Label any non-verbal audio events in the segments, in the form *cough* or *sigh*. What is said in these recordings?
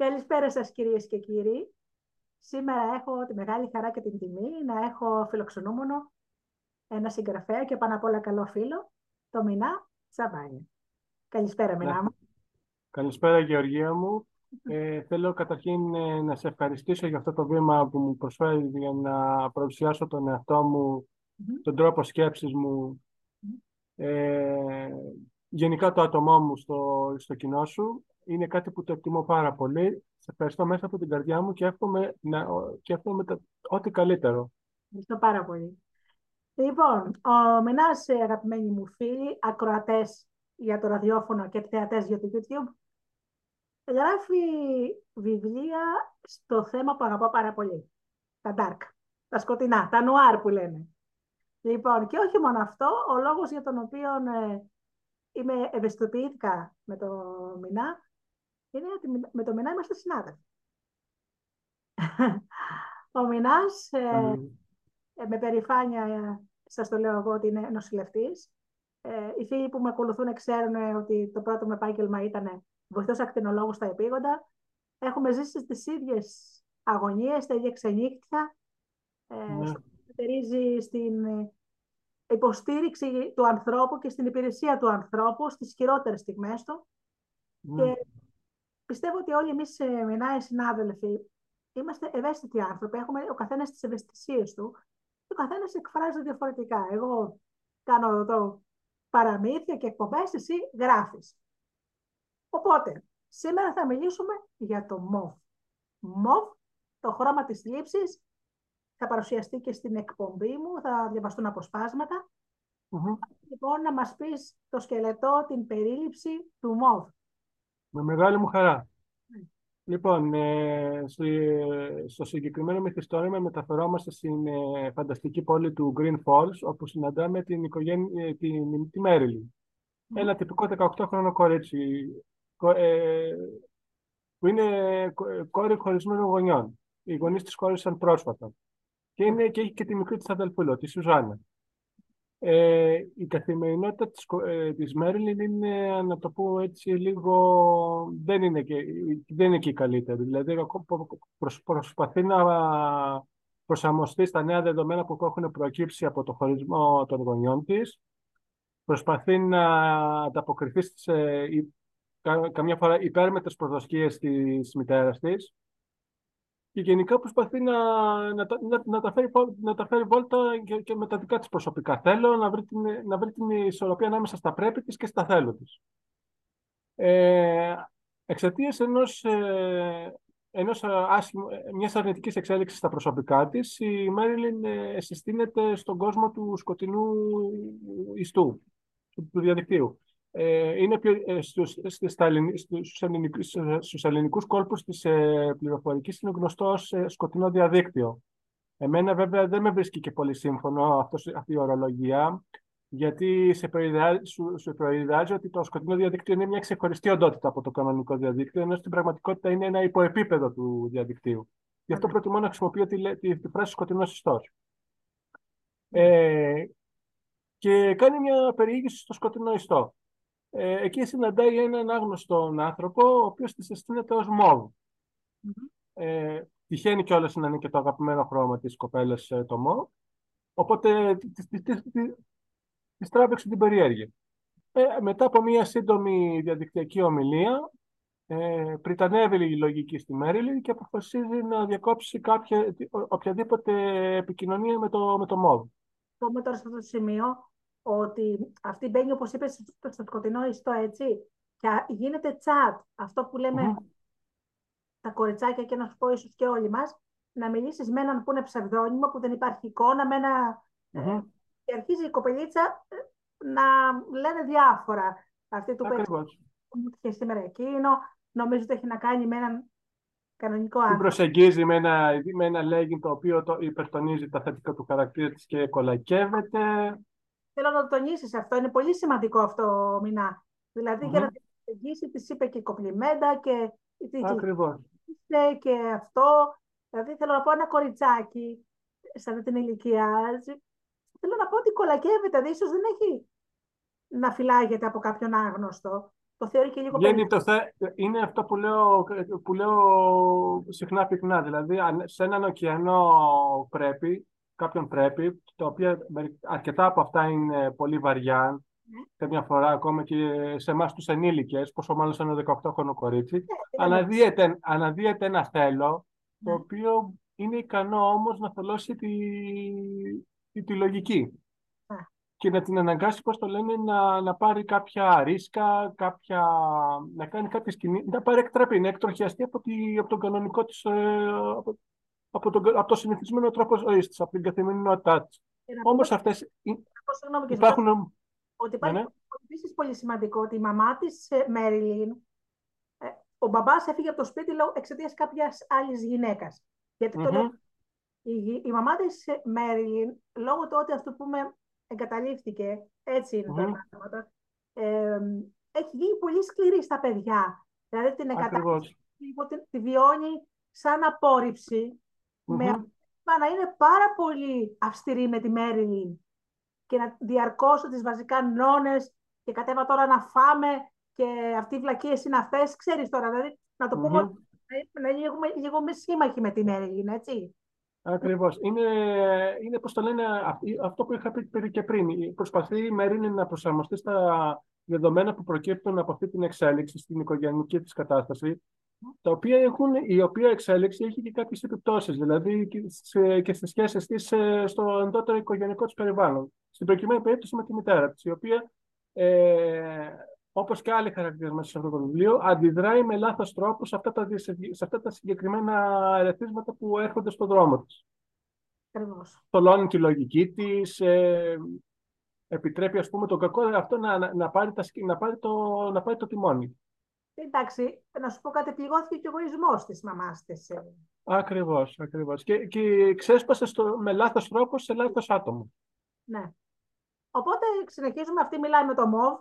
Καλησπέρα σας κυρίες και κύριοι. Σήμερα έχω τη μεγάλη χαρά και την τιμή να έχω φιλοξενούμενο ένα συγγραφέα και πάνω απ' όλα καλό φίλο, το Μινά Τσαβάνια. Καλησπέρα Μινά Ναι. μου. Καλησπέρα Γεωργία μου. Ε, θέλω καταρχήν ε, να σε ευχαριστήσω για αυτό το βήμα που μου προσφέρεις για να παρουσιάσω τον εαυτό μου, Μμμ. τον τρόπο σκέψης μου, ε, γενικά το άτομό μου στο, στο κοινό σου. Είναι κάτι που το εκτιμώ πάρα πολύ. Σε ευχαριστώ μέσα από την καρδιά μου και εύχομαι, να, και εύχομαι τα- ό,τι καλύτερο. Ευχαριστώ πάρα πολύ. Λοιπόν, ο Μινάς, ε, αγαπημένοι μου φίλοι, ακροατές για το ραδιόφωνο και θεατές για το YouTube, γράφει βιβλία στο θέμα που αγαπώ πάρα πολύ. Τα dark, τα σκοτεινά, τα νουάρ που λένε. Λοιπόν, και όχι μόνο αυτό, ο λόγος για τον οποίο ε, είμαι ευαισθητοποιήθηκα με το Μινά είναι ότι με το Μινά είμαστε συνάδελφοι. *laughs* Ο Μινάς, ε, Μμ. ε, με περηφάνεια ε, σας το λέω εγώ ότι είναι νοσηλευτής. Ε, οι φίλοι που με ακολουθούν ξέρουν ε, ότι το πρώτο μου επάγγελμα ήταν βοηθός ακτινολόγου στα επίγοντα. Έχουμε ζήσει τις ίδιες αγωνίες, τα ίδια ξενύχτια. Ε, Ναι. Στερίζει στην ε, υποστήριξη του ανθρώπου και στην υπηρεσία του ανθρώπου στις χειρότερες στιγμές του. Ναι. Και πιστεύω ότι όλοι εμείς ε, Μινάε συνάδελφοι είμαστε ευαίσθητοι άνθρωποι. Έχουμε ο καθένας τις ευαισθησίες του και ο καθένας εκφράζει διαφορετικά. Εγώ κάνω εδώ παραμύθια και εκπομπές, εσύ γράφεις. Οπότε, σήμερα θα μιλήσουμε για το μοβ. Μοβ, το χρώμα της λήψης, θα παρουσιαστεί και στην εκπομπή μου, θα διαβαστούν αποσπάσματα. Μμμ. Λοιπόν, να μας πεις το σκελετό, την περίληψη του μοβ. Με μεγάλη μου χαρά. Ναι. Λοιπόν, ε, στη- στο συγκεκριμένο μυθιστόρημα μεταφερόμαστε στην ε, φανταστική πόλη του Green Falls, όπου συναντάμε την οικογένεια, ε, την, τη Μέριλι. Ένα τυπικό 18χρονο κορίτσι, κο- ε, που είναι κο- ε, κόρη χωρισμένων γονιών. Οι γονείς της χώρισαν πρόσφατα. Και, είναι, και έχει και τη μικρή της αδελφούλα, τη Σουζάννα. Ε, η καθημερινότητα της, κο- ε, της Μέριλιν είναι, να το πω έτσι, λίγο... δεν είναι και, δεν είναι και η καλύτερη. Δηλαδή, ακό- προ- προσ- προσπαθεί να προσαρμοστεί στα νέα δεδομένα που έχουν προκύψει από το χωρισμό των γονιών της. Προσπαθεί να ανταποκριθεί στις, ε, υ- κα- καμιά φορά υπέρμετρες προσδοκίες της μητέρας της και γενικά προσπαθεί να, να, τα- να, να τα φέρει, βόλ- να τα φέρει βόλτα και, και με τα δικά της προσωπικά. Θέλω να βρει την, να βρει την ισορροπία ανάμεσα στα πρέπει της και στα θέλω της. Ε, εξαιτίας ενός, ε, ενός άσχημου, ε, μιας αρνητικής εξέλιξης στα προσωπικά της, η Μέριλιν ε, συστήνεται στον κόσμο του σκοτεινού ιστού, του, του διαδικτύου. Ε, είναι πιο, ε, στους, στις, στα ελληνι- στους, ελληνικούς, στους ελληνικούς κόλπους της ε, πληροφορικής είναι γνωστό ως ε, σκοτεινό διαδίκτυο. Εμένα βέβαια δεν με βρίσκει και πολύ σύμφωνο αυτός, αυτή η ορολογία, γιατί σε προειδεάζει, σου, σου προειδεάζει ότι το σκοτεινό διαδίκτυο είναι μια ξεχωριστή οντότητα από το κανονικό διαδίκτυο, ενώ στην πραγματικότητα είναι ένα υποεπίπεδο του διαδικτύου. Γι' αυτό προτιμώ να χρησιμοποιώ τη, λέ- τη, τη φράση σκοτεινός ιστός. Ε, και κάνει μια περιήγηση στο σκοτεινό ιστό. Ε, εκεί συναντάει έναν άγνωστον άνθρωπο, ο οποίος της αισθάνεται ως μόβ. Μμμ. Ε, τυχαίνει κιόλας να είναι και το αγαπημένο χρώμα της κοπέλας ε, το μόβ. Οπότε της, της, της, της, της τράβηξε την περιέργεια. Ε, μετά από μια σύντομη διαδικτυακή ομιλία, ε, πριτανεύει η λογική στη Μέριλιν και αποφασίζει να διακόψει κάποια, ο- οποιαδήποτε επικοινωνία με το, με το μόβ. πούμε τώρα σε αυτό το σημείο ότι αυτή μπαίνει, όπως είπες, στο στο σκοτεινό ιστό, έτσι, και α- γίνεται chat. Αυτό που λέμε Μμμ. τα κοριτσάκια και να σου πω ίσως και όλοι μας, να μιλήσεις με έναν που είναι ψευδόνυμο, που δεν υπάρχει εικόνα, με ένα... ε, Μμμ. και αρχίζει η κοπελίτσα ε, να λένε διάφορα. Αυτή του παίξει Ακριβώς. μου είχε σήμερα εκείνο, νομίζω ότι έχει να κάνει με έναν κανονικό Την άνθρωπο. προσεγγίζει με ένα, με ένα legging το οποίο το υπερτονίζει τα θετικά του χαρακτήρα της και κολακεύεται. Θέλω να το τονίσεις αυτό, είναι πολύ σημαντικό αυτό, Μινά. Δηλαδή για Μμμ. να την προσεγγίσει, της είπε και κομπλιμέντα και τι Ακριβώς. είσαι και αυτό. Δηλαδή θέλω να πω ένα κοριτσάκι σε αυτή την ηλικία. έτσι, Θέλω να πω ότι κολακεύεται, δηλαδή ίσως δεν έχει να φυλάγεται από κάποιον άγνωστο. το θεωρεί και λίγο Βγαίνει το θε... Είναι αυτό που λέω, που λέω συχνά πυκνά. Δηλαδή, σε έναν ωκεανό πρέπει, κάποιον πρέπει, τα οποία αρκετά από αυτά είναι πολύ βαριά, ναι. καμιά φορά ακόμα και σε εμάς τους ενήλικες, πόσο μάλλον σε ένα 18χρονο κορίτσι, ναι, αναδύεται, αναδύεται ένα θέλω, το ναι. οποίο είναι ικανό όμως να θολώσει τη, τη, τη λογική. Και να την αναγκάσει, πώς το λένε, να, να πάρει κάποια ρίσκα, κάποια, να κάνει κάποιες κινήσεις, να πάρει εκτραπή, να εκτροχιαστεί από, τη, από τον κανονικό της, ε, από, από, τον, από το συνηθισμένο τρόπο ζωής της, από την καθημερινότητά της. Όμως αυτές υπάρχουν... Ότι υπάρχει ναι, ναι. επίσης πολύ σημαντικό ότι η μαμά της ε, Μέριλιν, ε, ο μπαμπάς έφυγε από το σπίτι εξαιτίας κάποιας άλλης γυναίκας. Γιατί mm-hmm. το λέω, η, η μαμά της Μέριλιν, λόγω του ότι αυτό που πούμε εγκαταλείφθηκε, έτσι είναι mm-hmm. τα πράγματα, ε, έχει γίνει πολύ σκληρή στα παιδιά. Δηλαδή την εγκατάλειψη τη, τη βιώνει σαν απόρριψη, mm-hmm. με να είναι πάρα πολύ αυστηρή με τη Μέριλιν και να διαρκώσω τις βασικά νόνες και κατέβα τώρα να φάμε και αυτή η βλακίες είναι αυτές. Ξέρεις τώρα, δηλαδή, να το πούμε, mm-hmm. να είναι λίγο, λίγο μες σύμμαχοι με τη Μέριλιν, έτσι. Ακριβώς. Είναι, είναι πώς το λένε, αυτό που είχα πει και πριν. Προσπαθεί η Μέριν να προσαρμοστεί στα δεδομένα που προκύπτουν από αυτή την εξέλιξη στην οικογενειακή της κατάσταση, τα οποία έχουν, η οποία εξέλιξη έχει και κάποιες επιπτώσεις, δηλαδή και στι σχέσεις της στο εντότερο οικογενειακό της περιβάλλον. Στην προκειμένη περίπτωση με τη μητέρα της, η οποία ε, όπως και άλλοι χαρακτήρες μέσα σε αυτό το βιβλίο, αντιδράει με λάθος τρόπο σε αυτά τα, σε αυτά τα συγκεκριμένα ερεθίσματα που έρχονται στον δρόμο της. Τολώνει τη λογική της, ε, επιτρέπει ας πούμε τον κακό αυτό να, να, πάρει, τα, να, πάρει το, να πάρει το τιμόνι. Εντάξει, να σου πω κάτι, πληγώθηκε και ο εγωισμός της μαμάς της. Ακριβώς, ακριβώς. Και, και ξέσπασε στο, με λάθος τρόπο σε λάθος άτομο. Ναι. Οπότε συνεχίζουμε. Αυτή μιλάει με το ΜΟΒ.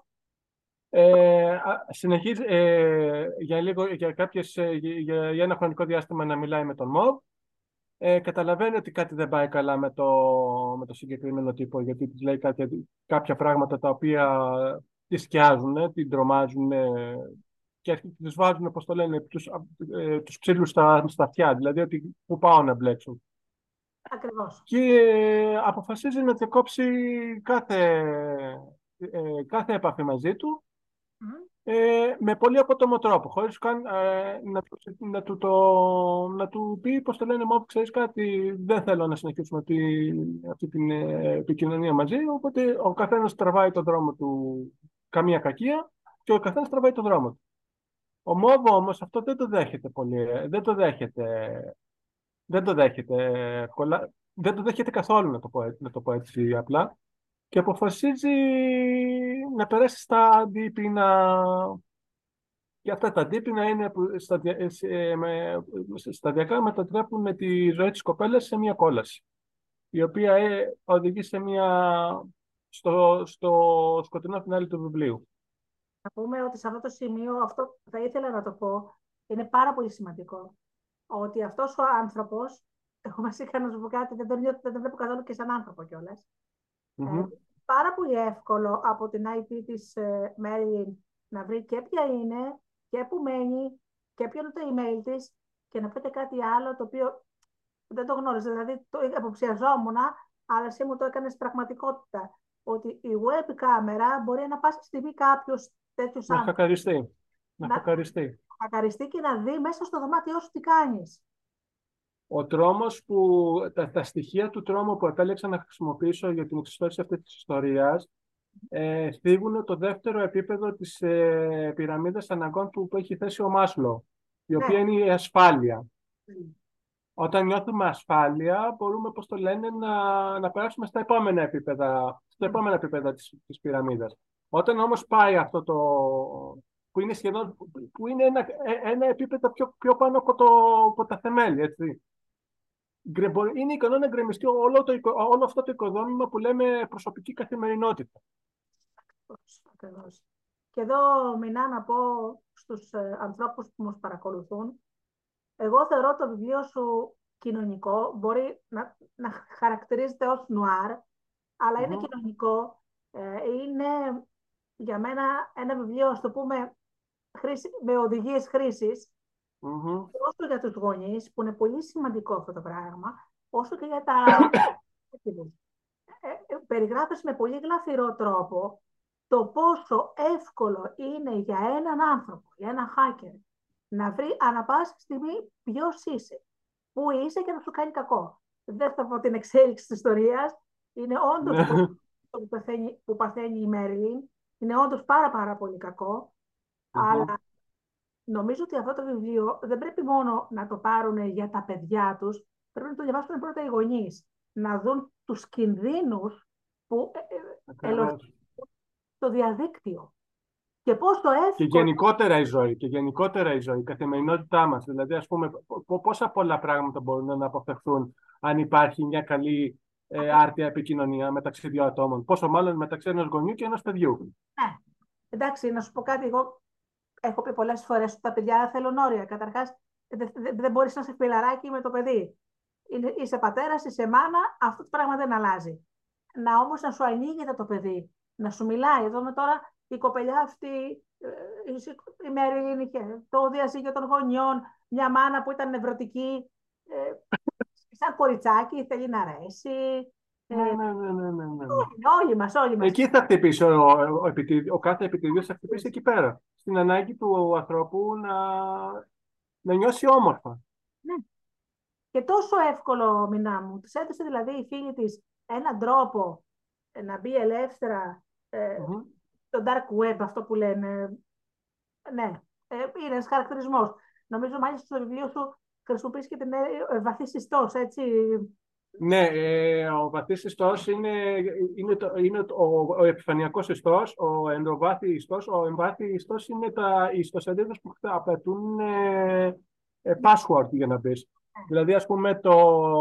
Ε, συνεχίζει ε, για, λίγο, για, κάποιες, ε, για, για, ένα χρονικό διάστημα να μιλάει με τον ΜΟΒ. Ε, καταλαβαίνει ότι κάτι δεν πάει καλά με το, με το συγκεκριμένο τύπο, γιατί της λέει κάτι, κάποια πράγματα τα οποία της σκιάζουν, την τρομάζουν και τις βάζουν, πώς το λένε, τους, ε, τους ξύλους στα, στα αυτιά, δηλαδή ότι που πάω να μπλέξουν. Ακριβώς. Και ε, αποφασίζει να διακόψει κάθε, ε, κάθε επαφή μαζί του ε, με πολύ απότομο τρόπο, χωρίς καν ε, να, να, του το, να του πει, πώς το λένε, μου ξέρεις κάτι, δεν θέλω να συνεχίσουμε τη, αυτή την ε, επικοινωνία μαζί, οπότε ο καθένας τραβάει το δρόμο του καμία κακία και ο καθένας τραβάει το δρόμο του. Ο Μόβο όμως αυτό δεν το δέχεται πολύ, ε, δεν το δέχεται, δεν το δέχεται, δεν το δέχεται καθόλου, να το πω, να το πω έτσι απλά και αποφασίζει να περάσει στα αντίπεινα. Και αυτά τα αντίπεινα είναι που σταδιακά μετατρέπουν με τη ζωή της κοπέλας σε μια κόλαση, η οποία ε, οδηγεί σε μια, στο, στο σκοτεινό φινάλι του βιβλίου. Να πούμε ότι σε αυτό το σημείο, αυτό θα ήθελα να το πω, είναι πάρα πολύ σημαντικό. Ότι αυτός ο άνθρωπος, εγώ βασικά να σου πω κάτι, δεν τον, δεν τον βλέπω καθόλου και σαν άνθρωπο κιόλας. Mm-hmm. πάρα πολύ εύκολο από την IP της ε, Marilyn να βρει και ποια είναι και που μένει και ποιο είναι το email της και να πείτε κάτι άλλο το οποίο δεν το γνώριζα. Δηλαδή το αποψιαζόμουν, αλλά εσύ μου το έκανες πραγματικότητα. Ότι η web κάμερα μπορεί να πάσει στιγμή κάποιος τέτοιος άνθρωπος. Να χακαριστεί. Να, να χακαριστεί. και να δει μέσα στο δωμάτιό σου τι κάνεις ο τρόμος που, τα, τα στοιχεία του τρόμου που επέλεξα να χρησιμοποιήσω για την εξιστόρηση αυτής της ιστορίας ε, θίγουν το δεύτερο επίπεδο της ε, πυραμίδας αναγκών που, που έχει θέσει ο Μάσλο, η οποία ναι. είναι η ασφάλεια. Όταν νιώθουμε ασφάλεια, μπορούμε, πώς το λένε, να, να περάσουμε στα επόμενα επίπεδα, στα επόμενα επίπεδα της, της πυραμίδας. Όταν όμως πάει αυτό το, που είναι σχεδόν, που είναι ένα, ε, ένα επίπεδο πιο, πιο πάνω από, το, από τα θεμέλια, έτσι είναι ικανό να γκρεμιστεί όλο, το, όλο αυτό το οικοδόμημα που λέμε προσωπική καθημερινότητα. Και εδώ μηνά να πω στους ε, ανθρώπους που μας παρακολουθούν, εγώ θεωρώ το βιβλίο σου κοινωνικό, μπορεί να, να χαρακτηρίζεται ως νουάρ, αλλά είναι κοινωνικό. Ε, είναι για μένα ένα βιβλίο, ας το πούμε, χρήση, με οδηγίες χρήσης, Μμμ. όσο για τους γονείς, που είναι πολύ σημαντικό αυτό το πράγμα, όσο και για τα... Ε, ε, περιγράφεις με πολύ γλαφυρό τρόπο το πόσο εύκολο είναι για έναν άνθρωπο, για ένα hacker, να βρει ανα πάσα στιγμή ποιος είσαι, πού είσαι και να σου κάνει κακό. Δεν θα πω την εξέλιξη της ιστορίας, είναι όντως Ναι. το που παθαίνει, που παθαίνει η Μέριλιν, είναι όντως πάρα πάρα πολύ κακό, Μμμ. αλλά νομίζω ότι αυτό το βιβλίο δεν πρέπει μόνο να το πάρουν για τα παιδιά τους, πρέπει να το διαβάσουν πρώτα οι γονείς, να δουν τους κινδύνους που ε, ε, Ακριβώς. ελοχεύουν στο διαδίκτυο. Και πόσο Και εύκολο γενικότερα η ζωή, και γενικότερα η ζωή, η καθημερινότητά μας. Δηλαδή, ας πούμε, πο- πο- πόσα πολλά πράγματα μπορούν να αποφευχθούν αν υπάρχει μια καλή ε, άρτια επικοινωνία μεταξύ δύο ατόμων. Πόσο μάλλον μεταξύ ενός γονιού και ενός παιδιού. Ναι. Εντάξει, να σου πω κάτι. Εγώ έχω πει πολλές φορές ότι τα παιδιά θέλουν όρια. Καταρχάς, δεν δε, δεν μπορείς να είσαι φιλαράκι με το παιδί. Είναι, είσαι πατέρας, είσαι μάνα, αυτό το πράγμα δεν αλλάζει. Να όμως να σου ανοίγεται το παιδί, να σου μιλάει. Εδώ με τώρα η κοπελιά αυτή, ε, η- η Μέριλιν είχε το διαζύγιο των γονιών, μια μάνα που ήταν νευρωτική, ε, σαν κοριτσάκι, θέλει να αρέσει. Ε, Ναι, ναι, ναι, ναι, ναι, ναι. όλοι μας, όλοι μας. Εκεί θα χτυπήσει ο, ο, επιτίδη- ο κάθε επιτίδιος θα χτυπήσει εκεί πέρα. Στην ανάγκη του ανθρώπου να, να νιώσει όμορφα. Και τόσο εύκολο, μηνά μου. Της έδωσε δηλαδή η φίλη της έναν τρόπο ε, να μπει ελεύθερα ε, Μμμ. στο dark web, αυτό που λένε. Ναι, ε, είναι ένας χαρακτηρισμός. Νομίζω μάλιστα στο βιβλίο σου χρησιμοποιείς και την ε, ε, βαθύς συστός, έτσι. Ναι, ε, ο βαθύς ιστός είναι, είναι, το, είναι το- ο, ο επιφανειακός ιστός, ο ενδοβάθη ιστός. Ο εμβάθη ιστός είναι τα οι ιστοσελίδες που θα απαιτούν ε, ε, password για να μπεις. Δηλαδή, ας πούμε, το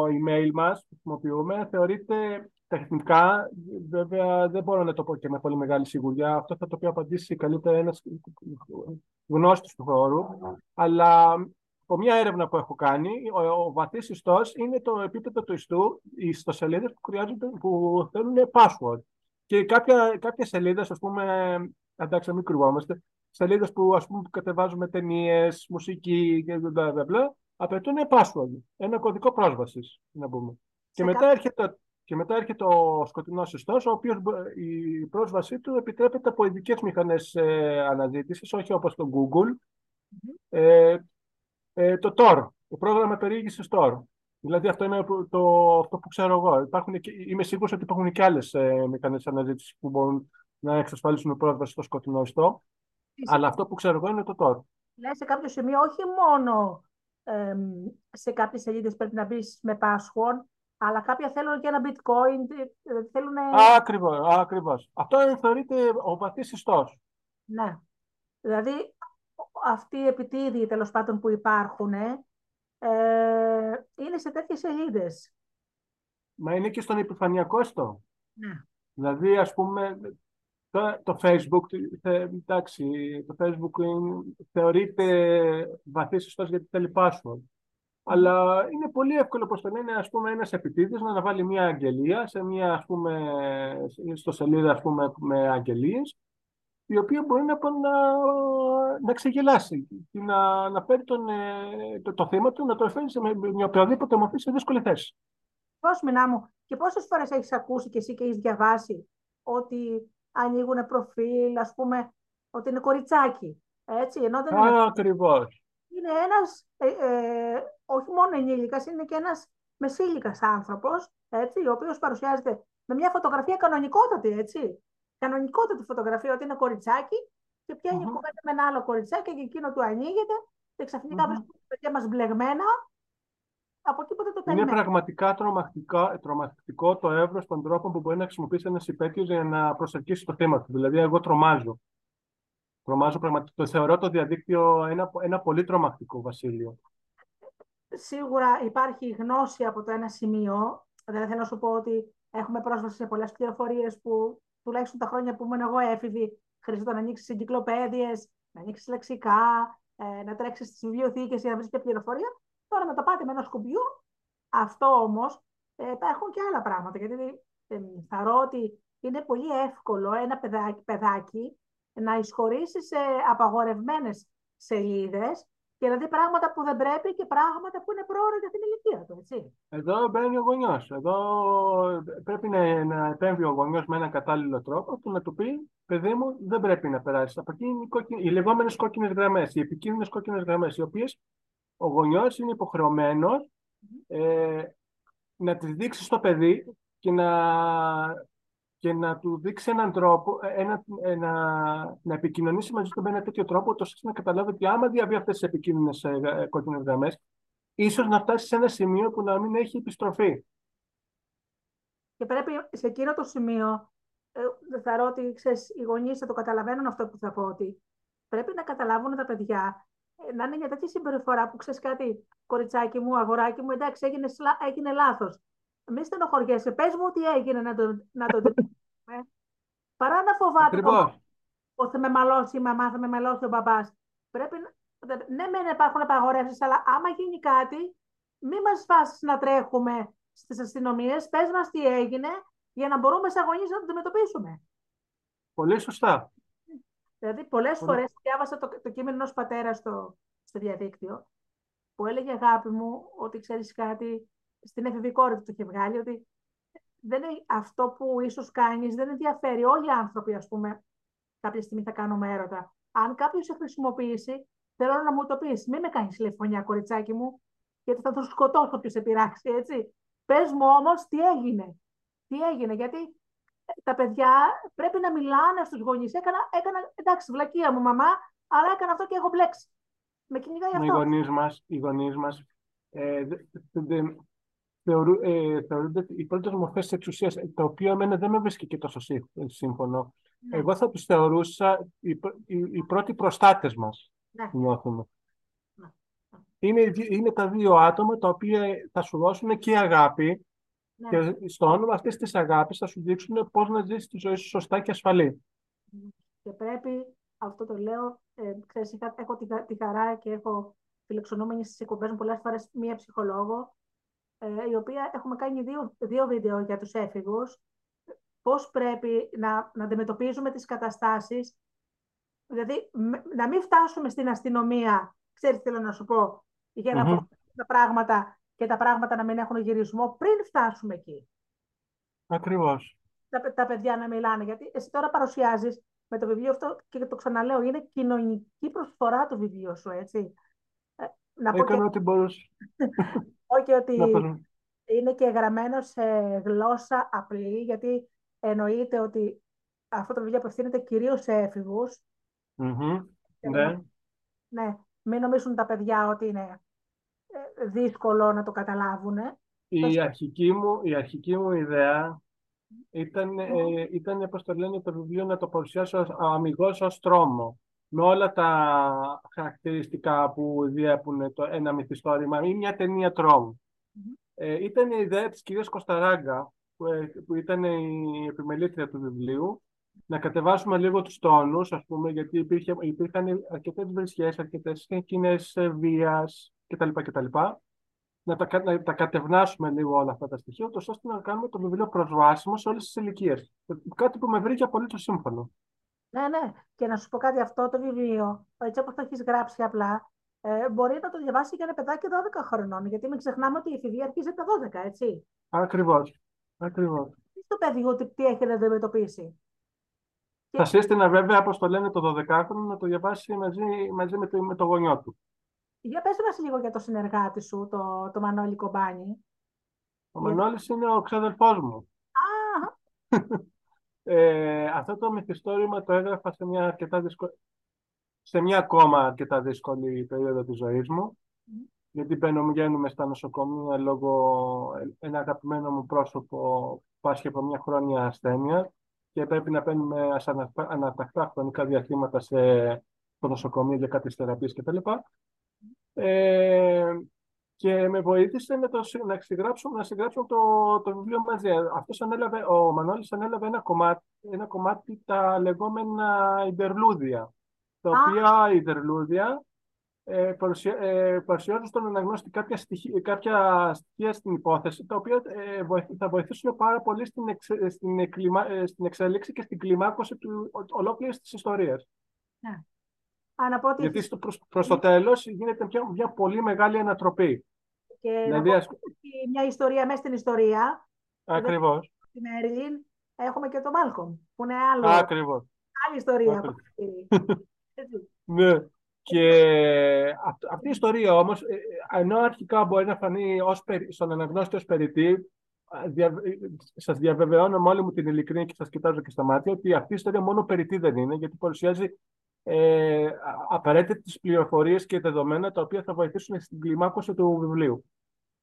email μας που χρησιμοποιούμε θεωρείται τεχνικά, βέβαια δεν μπορώ να το πω και με πολύ μεγάλη σιγουριά, αυτό θα το πει απαντήσει καλύτερα ένας γνώστης του χώρου, αλλά από μια έρευνα που έχω κάνει, ο, ο βαθύς ιστός είναι το επίπεδο του ιστού, οι ιστοσελίδες που, χρειάζονται, που θέλουν password. Και κάποια, κάποιες σελίδες, ας πούμε, εντάξει, να μην κρυβόμαστε, σελίδες που, ας πούμε, που κατεβάζουμε ταινίες, μουσική και μπλα, μπλα, μπλα, απαιτούν password, ένα κωδικό πρόσβασης, να πούμε. Και Σε μετά, έρχεται, και μετά έρχεται ο σκοτεινός ιστός, ο οποίος μπο- η πρόσβασή του επιτρέπεται από ειδικές μηχανές ε, αναζήτησης, όχι όπως το Google. Ε, ε, το Tor, το πρόγραμμα περιήγησης Tor. Δηλαδή αυτό είναι που- το, αυτό που ξέρω εγώ. Υπάρχουν και, είμαι σίγουρος ότι υπάρχουν και άλλες ε, μηχανές αναζήτησης που μπορούν να εξασφαλίσουν πρόσβαση στο σκοτεινό ιστό. Αλλά αυτό που ξέρω εγώ είναι το Tor. Λέει σε κάποιο σημείο όχι μόνο εμ, σε κάποιες σελίδες πρέπει να μπεις με password, αλλά κάποια θέλουν και ένα bitcoin, ε, θέλουν... Ακριβώς, ακριβώς. Αυτό θεωρείται ο βαθύς ιστός. Ναι. Δηλαδή, αυτοί οι επιτίδιοι τέλος πάντων που υπάρχουν ε, είναι σε τέτοιες σελίδες. Μα είναι και στον επιφανειακό ιστό. Ναι. Δηλαδή, ας πούμε, το, το Facebook, θε, εντάξει, το Facebook είναι, θεωρείται βαθύς ιστός γιατί θέλει password. Αλλά είναι πολύ εύκολο, όπως το λένε, ας πούμε, ένας επιτίδης να αναβάλει μια αγγελία σε μια, ας πούμε, στο σελίδα, ας πούμε, με αγγελίες, η οποία μπορεί να, να, να ξεγελάσει και να, να φέρει τον, ε, το, το θύμα του, να το φέρει σε, με, με οποιαδήποτε μορφή σε δύσκολη θέση. Πώς, μηνά μου, και πόσες φορές έχεις ακούσει και εσύ και έχεις διαβάσει ότι ανοίγουν προφίλ, ας πούμε, ότι είναι κοριτσάκι. Έτσι, ενώ δεν είναι. Α, ακριβώς. Είναι ένας, ε, ε, όχι μόνο ενήλικας, είναι και ένας μεσήλικας άνθρωπος, έτσι, ο οποίος παρουσιάζεται με μια φωτογραφία κανονικότατη, έτσι. Κανονικότατη φωτογραφία ότι είναι κοριτσάκι και πιάνει Μμμ. κουβέντα με ένα άλλο κοριτσάκι και εκείνο του ανοίγεται και ξαφνικά Μμμ. βρίσκονται τα παιδιά μας μπλεγμένα από εκεί που δεν το Είναι περιμένει. πραγματικά τρομακτικά, τρομακτικό το εύρος των τρόπων που μπορεί να χρησιμοποιήσει ένας υπέτειος για να προσελκύσει το θύμα του. Δηλαδή, εγώ τρομάζω. Τρομάζω πραγματικά. Το θεωρώ το διαδίκτυο ένα, ένα πολύ τρομακτικό, Βασίλειο. Σίγουρα υπάρχει γνώση από το ένα σημείο. Δηλαδή θέλω να σου πω ότι έχουμε πρόσβαση σε πολλές πληροφορίες που τουλάχιστον τα χρόνια που ήμουν εγώ έφηβη χρειαζόταν να ανοίξεις εγκυκλοπαίδειες, να ανοίξεις λεξικά, ε, να τρέξεις στι βιβλιοθήκες για να βρεις και πληροφορία. Τώρα με το πάτημα ενό κουμπιού, αυτό όμως ε, υπάρχουν και άλλα πράγματα. Γιατί ε, θεωρώ ότι είναι πολύ εύκολο ένα παιδάκι, παιδάκι να εισχωρήσει σε απαγορευμένες σελίδες και να δει πράγματα που δεν πρέπει και πράγματα που είναι πρόωρα για την ηλικία του, έτσι. Εδώ μπαίνει ο γονιός. Εδώ πρέπει να, να επέμβει ο γονιός με έναν κατάλληλο τρόπο που να του πει: Παιδί μου, δεν πρέπει να περάσεις. Από εκεί είναι οι, κόκκινες, οι λεγόμενες κόκκινες γραμμές, οι επικίνδυνες κόκκινες γραμμές, οι οποίες ο γονιός είναι υποχρεωμένος ε, να τις δείξει στο παιδί και να και να του δείξει έναν τρόπο, ε, ένα, ένα, να επικοινωνήσει μαζί του με ένα τέτοιο τρόπο, ώστε να καταλάβει ότι άμα διαβεί αυτές τις επικίνδυνες ε, κόκκινες γραμμές, ίσως να φτάσει σε ένα σημείο που να μην έχει επιστροφή. Και πρέπει σε εκείνο το σημείο, ε, θα ρω ότι ξέρεις, οι γονείς θα το καταλαβαίνουν αυτό που θα πω, ότι πρέπει να καταλάβουν τα παιδιά ε, να είναι μια τέτοια συμπεριφορά που ξέρεις κάτι, κοριτσάκι μου, αγοράκι μου, εντάξει, έγινε, έγινε λάθος μη στενοχωριέσαι, πες μου τι έγινε να το, να το *laughs* Παρά να φοβάται ότι θα με μαλώσει η μαμά, θα με μαλώσει ο μπαμπάς. Πρέπει να... Ναι, μεν υπάρχουν απαγορεύσεις, αλλά άμα γίνει κάτι, μην μας φάσεις να τρέχουμε στις αστυνομίες. Πες μας τι έγινε, για να μπορούμε σαν γονείς να το αντιμετωπίσουμε. Πολύ σωστά. Δηλαδή, πολλές φορές διάβασα το, το κείμενο ενός πατέρα στο, στο διαδίκτυο, που έλεγε αγάπη μου ότι ξέρεις κάτι, στην εφηβικότητα το είχε βγάλει, ότι δεν είναι αυτό που ίσως κάνεις, δεν ενδιαφέρει. Όλοι οι άνθρωποι, ας πούμε, κάποια στιγμή θα κάνουμε έρωτα. Αν κάποιος σε χρησιμοποιήσει, θέλω να μου το πεις. Μην με κάνεις τηλεφωνία, κοριτσάκι μου, γιατί θα το σκοτώσω όποιος σε πειράξει, έτσι. Πες μου όμως τι έγινε. Τι έγινε, γιατί τα παιδιά πρέπει να μιλάνε στους γονείς. Έκανα, έκανα, εντάξει, βλακεία μου, μαμά, αλλά έκανα αυτό και έχω μπλέξει. Με κυνηγάει αυτό. Οι γονείς μας ε, θεωρού, ε, θεωρούνται οι πρώτες μορφές της εξουσίας, το οποίο εμένα δεν με βρίσκει και τόσο σύμφωνο. Ναι. Εγώ θα τους θεωρούσα οι, οι, οι πρώτοι προστάτες μας. Ναι. Νιώθουμε. Ναι. Είναι, είναι τα δύο άτομα τα οποία θα σου δώσουν και αγάπη ναι. και στο όνομα αυτής της αγάπης θα σου δείξουν πώς να ζήσεις τη ζωή σου σωστά και ασφαλή. Και πρέπει, αυτό το λέω, ε, ξέρεις, έχω τη, τη χαρά και έχω φιλοξενούμενη στις εκπομπές μου πολλές φορές μία ψυχολόγο ε, η οποία έχουμε κάνει δύο, δύο βίντεο για τους έφηβους, πώς πρέπει να, να αντιμετωπίζουμε τις καταστάσεις, δηλαδή να μην φτάσουμε στην αστυνομία, ξέρεις τι θέλω να σου πω, για να mm τα πράγματα και τα πράγματα να μην έχουν γυρισμό πριν φτάσουμε εκεί. Ακριβώς. Τα, τα παιδιά να μιλάνε, γιατί εσύ τώρα παρουσιάζεις με το βιβλίο αυτό και το ξαναλέω, είναι κοινωνική προσφορά το βιβλίο σου, έτσι. Ε, να Έκανα ό,τι μπορούσα. *laughs* Όχι ότι είναι και γραμμένο σε γλώσσα απλή, γιατί εννοείται ότι αυτό το βιβλίο απευθύνεται κυρίως σε εφηβους Ναι. ναι. Μην νομίζουν τα παιδιά ότι είναι ε, δύσκολο να το καταλάβουν. Η, αρχική, μου, η αρχική μου ιδέα ήταν, ε, ήταν πώς το λένε, το βιβλίο να το παρουσιάσω αμυγός ως τρόμο με όλα τα χαρακτηριστικά που διέπουν το, ένα μυθιστόρημα ή μια ταινία τρόμου. Ε, ήταν η ιδέα της κυρίας Κωνσταράγκα, που, ε, που ήταν η επιμελήτρια του βιβλίου, να κατεβάσουμε λίγο τους τόνους, ας πούμε, γιατί υπήρχε, υπήρχαν αρκετές βρισχές, αρκετές σκηνές βίας κτλ. κτλ. Να τα, να τα κατευνάσουμε λίγο όλα αυτά τα στοιχεία, ώστε να κάνουμε το βιβλίο προσβάσιμο σε όλες τις ηλικίες. Κάτι που με βρήκε απολύτως σύμφωνο. Ναι, ναι. Και να σου πω κάτι, αυτό το βιβλίο, έτσι όπως το έχεις γράψει απλά, ε, μπορεί να το διαβάσει και ένα παιδάκι 12 χρονών. Γιατί μην ξεχνάμε ότι η εφηβεία αρχίζει τα 12, έτσι. Ακριβώς. Ακριβώς. Τι στο παιδί ότι τι έχει να αντιμετωπίσει. Θα σύστηνα βέβαια, όπως το λένε το 12χρονο, να το διαβάσει μαζί, μαζί με, το, με το γονιό του. Για πες μας λίγο για το συνεργάτη σου, το, το Μανώλη Κομπάνη. Ο για... Μανώλης είναι ο ξαδερφός μου. Α! *laughs* ε, αυτό το μυθιστόρημα το έγραφα σε μια αρκετά δύσκολη σε μια ακόμα αρκετά δύσκολη περίοδο της ζωής μου, mm. γιατί μπαίνουμε στα νοσοκομεία λόγω ένα αγαπημένο μου πρόσωπο πάσχει από μια χρόνια ασθένεια και πρέπει να παίρνουμε ανατακτά χρονικά διαστήματα σε το νοσοκομείο για κάποιες θεραπείες κτλ. Ε, και με βοήθησε να, το, να συγγράψουμε, να συγγράψουμε το, το βιβλίο μαζί. Αυτός ανέλαβε, ο Μανώλης ανέλαβε ένα κομμάτι, ένα κομμάτι τα λεγόμενα υπερλούδια τα οποία η τερλούδια ε, παρουσια, ε, παρουσιάζουν στον αναγνώστη κάποια στοιχεία, κάποια στοιχεία στην υπόθεση, τα οποία ε, θα βοηθήσουν πάρα πολύ στην, εξ, στην, ε, στην εξέλιξη και στην κλιμάκωση του ολόκληρη τη ιστορία. Ναι. Γιατί στο, προς, προς το τέλος γίνεται μια, μια πολύ μεγάλη ανατροπή. Και δηλαδή, να μια ιστορία μέσα στην ιστορία. Ακριβώς. Στην Έρλιν έχουμε και τον Μάλκομ, που είναι άλλο, Ακριβώς. άλλη ιστορία. *laughs* ναι. Και αυτή η ιστορία όμως, ε, ενώ αρχικά μπορεί να φανεί ως, στον αναγνώστη ως περιττή, δια, σας διαβεβαιώνω με όλη μου την ειλικρίνη και σας κοιτάζω και στα μάτια ότι αυτή η ιστορία μόνο περιττή δεν είναι, γιατί παρουσιάζει ε, απαραίτητες πληροφορίες και δεδομένα τα οποία θα βοηθήσουν στην κλιμάκωση του βιβλίου.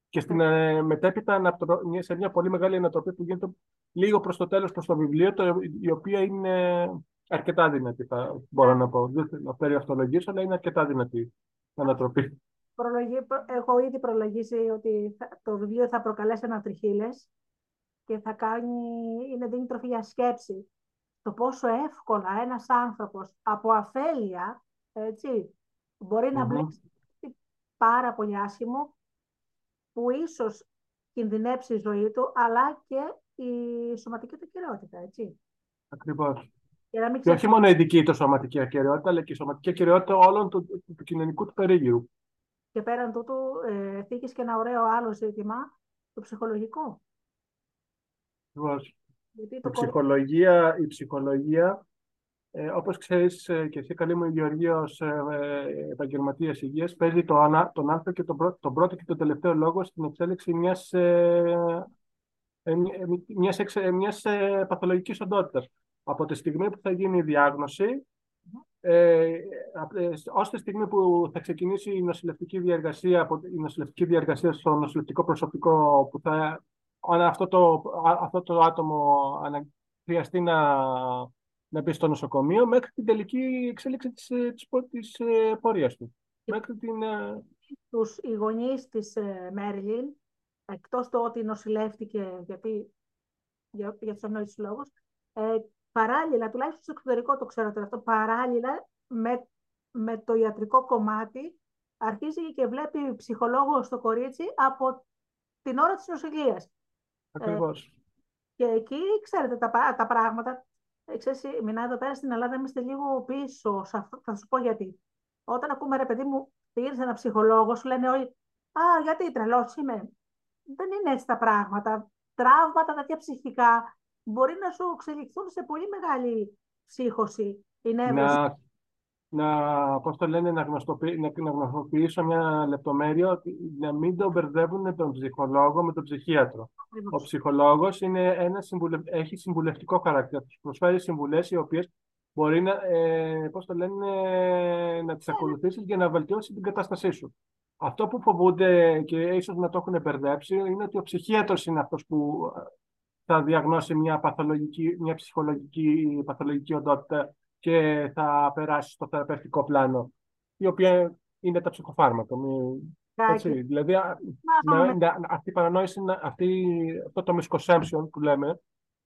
Και στην ε, μετέπειτα σε μια πολύ μεγάλη ανατροπή που γίνεται λίγο προς το τέλος προς το βιβλίο, το, η οποία είναι αρκετά δυνατή, θα μπορώ να πω. Δεν θέλω να περιοριστολογήσω, αλλά είναι αρκετά δυνατή ανατροπή. Προλογή, έχω ήδη προλογίσει ότι το βιβλίο θα προκαλέσει ανατριχίλες και θα κάνει, είναι δίνει τροφή για σκέψη. Το πόσο εύκολα ένας άνθρωπος από αφέλεια έτσι, μπορεί να μπλέξει πάρα πολύ άσχημο που ίσως κινδυνεύσει η ζωή του, αλλά και η σωματική του κυριότητα, έτσι. Ακριβώς. Και, και όχι μόνο η δική του σωματική ακαιρεότητα, αλλά και η σωματική ακαιρεότητα όλων του, του, του κοινωνικού του περίγυρου. Και πέραν τούτου, ε, θήκες και ένα ωραίο άλλο ζήτημα, το ψυχολογικό. Γιατί η, ψυχολογία, η ψυχολογία, ε, όπως ξέρεις ε, και εσύ καλή μου Γεωργία ως ε, ε, επαγγελματίας υγείας, παίζει το, τον α και τον, πρώτο, τον πρώτο και τον τελευταίο λόγο στην εξέλιξη μιας, ε, ε μιας, μιας παθολογικής οντότητας. Από τη στιγμή που θα γίνει η διάγνωση ε, ε, ως τη στιγμή που θα ξεκινήσει η νοσηλευτική διαργασία, η νοσηλευτική διαργασία στο νοσηλευτικό προσωπικό που θα, αν αυτό το, αυτό το άτομο χρειαστεί να, να μπει στο νοσοκομείο μέχρι την τελική εξέλιξη της, της, της ε, πορείας του. Μέχρι την... Ε, τους, οι γονείς της Μέρλιν, εκτός το ότι νοσηλεύτηκε γιατί, για, για τους ανόητους λόγους, παράλληλα, τουλάχιστον στο εξωτερικό το ξέρω αυτό, παράλληλα με, με το ιατρικό κομμάτι αρχίζει και βλέπει ψυχολόγο στο κορίτσι από την ώρα της νοσηλείας. Ακριβώς. Ε, και εκεί, ξέρετε, τα, τα πράγματα, ε, ξέρεις, μηνά εδώ πέρα στην Ελλάδα είμαστε λίγο πίσω, θα σου πω γιατί. Όταν ακούμε, ρε παιδί μου, πήγες ένα ψυχολόγος, σου λένε όλοι, α, γιατί τρελός είμαι. Δεν είναι έτσι τα πράγματα. Τραύματα τέτοια ψυχικά μπορεί να σου εξελιχθούν σε πολύ μεγάλη ψύχωση. Είναι να, να, πώς το λένε, να, γνωστοποιη, να, να γνωστοποιήσω μια λεπτομέρεια ότι να μην τον μπερδεύουν τον ψυχολόγο με τον ψυχίατρο. Ο ψυχολόγος είναι ένα συμβουλευ... έχει συμβουλευτικό χαρακτήρα. Τους προσφέρει συμβουλές οι οποίες μπορεί να, ε, πώς το λένε, να τις ακολουθήσεις για να βελτιώσει την κατάστασή σου. Αυτό που φοβούνται και ίσως να το έχουν μπερδέψει είναι ότι ο ψυχίατρος είναι αυτός που θα διαγνώσει μια, παθολογική, μια ψυχολογική παθολογική οντότητα και θα περάσει στο θεραπευτικό πλάνο, η οποία είναι τα ψυχοφάρμακα. Έτσι, δηλαδή, να, αυτή η παρανόηση, αυτή, αυτό το misconception που λέμε,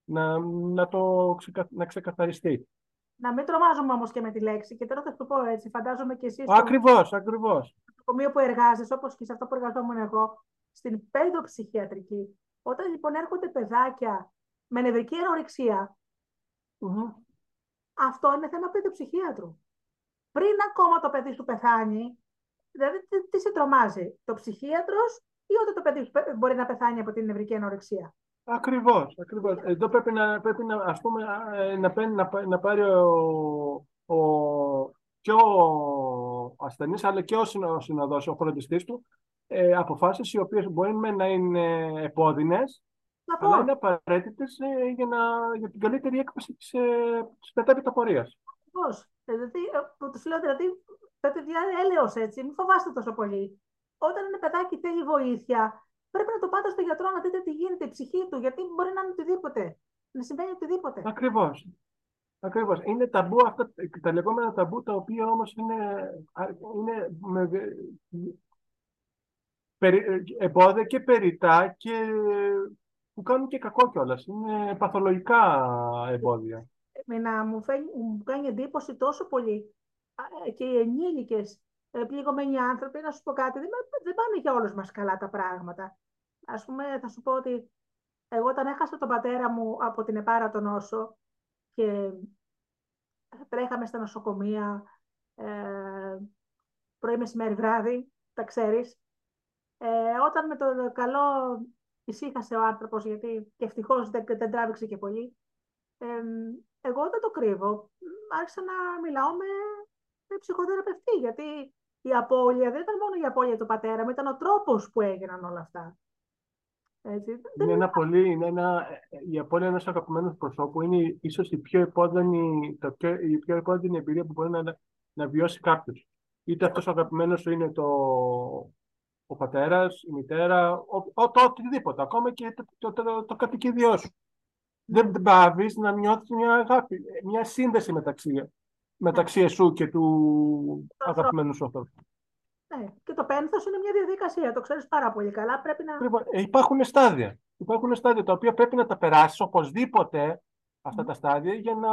να, να το να ξεκαθαριστεί. Να μην τρομάζουμε όμως και με τη λέξη. Και τώρα θα το πω έτσι. Φαντάζομαι και εσεί. Ακριβώς, ακριβώς. Στο κομείο που εργάζεσαι, όπως και σε αυτό που εργαζόμουν εγώ, στην παιδοψυχιατρική, όταν λοιπόν έρχονται παιδάκια με νευρική αυτό είναι θέμα παιδοψυχίατρου. Πριν ακόμα το παιδί σου πεθάνει, δηλαδή τι, τι σε τρομάζει, το ψυχίατρος ή όταν το παιδί σου μπορεί να πεθάνει από την νευρική ανορεξία; Ακριβώς, ακριβώς. Εδώ πρέπει να, πρέπει να, ας πούμε, να, να, να πάρει ο, ο, και ο ασθενής, αλλά και ο συνοδός, ο φροντιστής του, ε, αποφάσεις οι οποίες μπορεί να είναι επώδυνες, αλλά είναι απαραίτητε ε, για, για την καλύτερη έκβαση τη ε, μετέπειτα πορεία. Πώ. Δηλαδή, ε, του λέω δηλαδή, τα παιδιά έλεος έτσι, μην φοβάστε τόσο πολύ. Όταν ένα παιδάκι θέλει βοήθεια, πρέπει να το πάτε στο γιατρό να δείτε τι γίνεται, η ψυχή του, γιατί μπορεί να είναι οτιδήποτε. Να συμβαίνει οτιδήποτε. Ακριβώ. Ακριβώς. Είναι ταμπού αυτά, τα λεγόμενα ταμπού, τα οποία όμω είναι, είναι με, εμπόδια και περιτά και που κάνουν και κακό κιόλας. Είναι παθολογικά εμπόδια. Εμένα μου, φαίνει, μου κάνει εντύπωση τόσο πολύ και οι ενήλικες ε, πληγωμένοι άνθρωποι, να σου πω κάτι, δεν, δεν πάνε για όλους μας καλά τα πράγματα. Ας πούμε, θα σου πω ότι εγώ όταν έχασα τον πατέρα μου από την επάρατο νόσο και τρέχαμε στα νοσοκομεία ε, πρωί, μεσημέρι, βράδυ, τα ξέρεις. Ε, όταν με το καλό ησύχασε ο άνθρωπος, γιατί και ευτυχώς δεν, δεν τράβηξε και πολύ, ε, εγώ δεν το κρύβω. Άρχισα να μιλάω με, με ψυχοθεραπευτή, γιατί η απώλεια δεν ήταν μόνο η απώλεια του πατέρα μου, ήταν ο τρόπος που έγιναν όλα αυτά. Έτσι. Είναι ένα πολύ, είναι ένα, η απώλεια ενός αγαπημένου προσώπου είναι ίσως η πιο επώδυνη, το πιο, η πιο επώδυνη εμπειρία που μπορεί να, να βιώσει κάποιος. Είτε αυτός ο αγαπημένος σου είναι το, ο πατέρας, η μητέρα, ο, ο, το οτιδήποτε, ακόμα και το, το, το, το κατοικίδιό σου. Δεν πάβεις να νιώθεις μια αγάπη, μια σύνδεση μεταξύ, μεταξύ εσού και του αγαπημένου σου ανθρώπου. Ναι. Και το πένθος είναι μια διαδικασία, το ξέρεις πάρα πολύ καλά. Πρέπει να... Ε, υπάρχουν στάδια. Υπάρχουν στάδια τα οποία πρέπει να τα περάσεις οπωσδήποτε αυτά τα στάδια για να,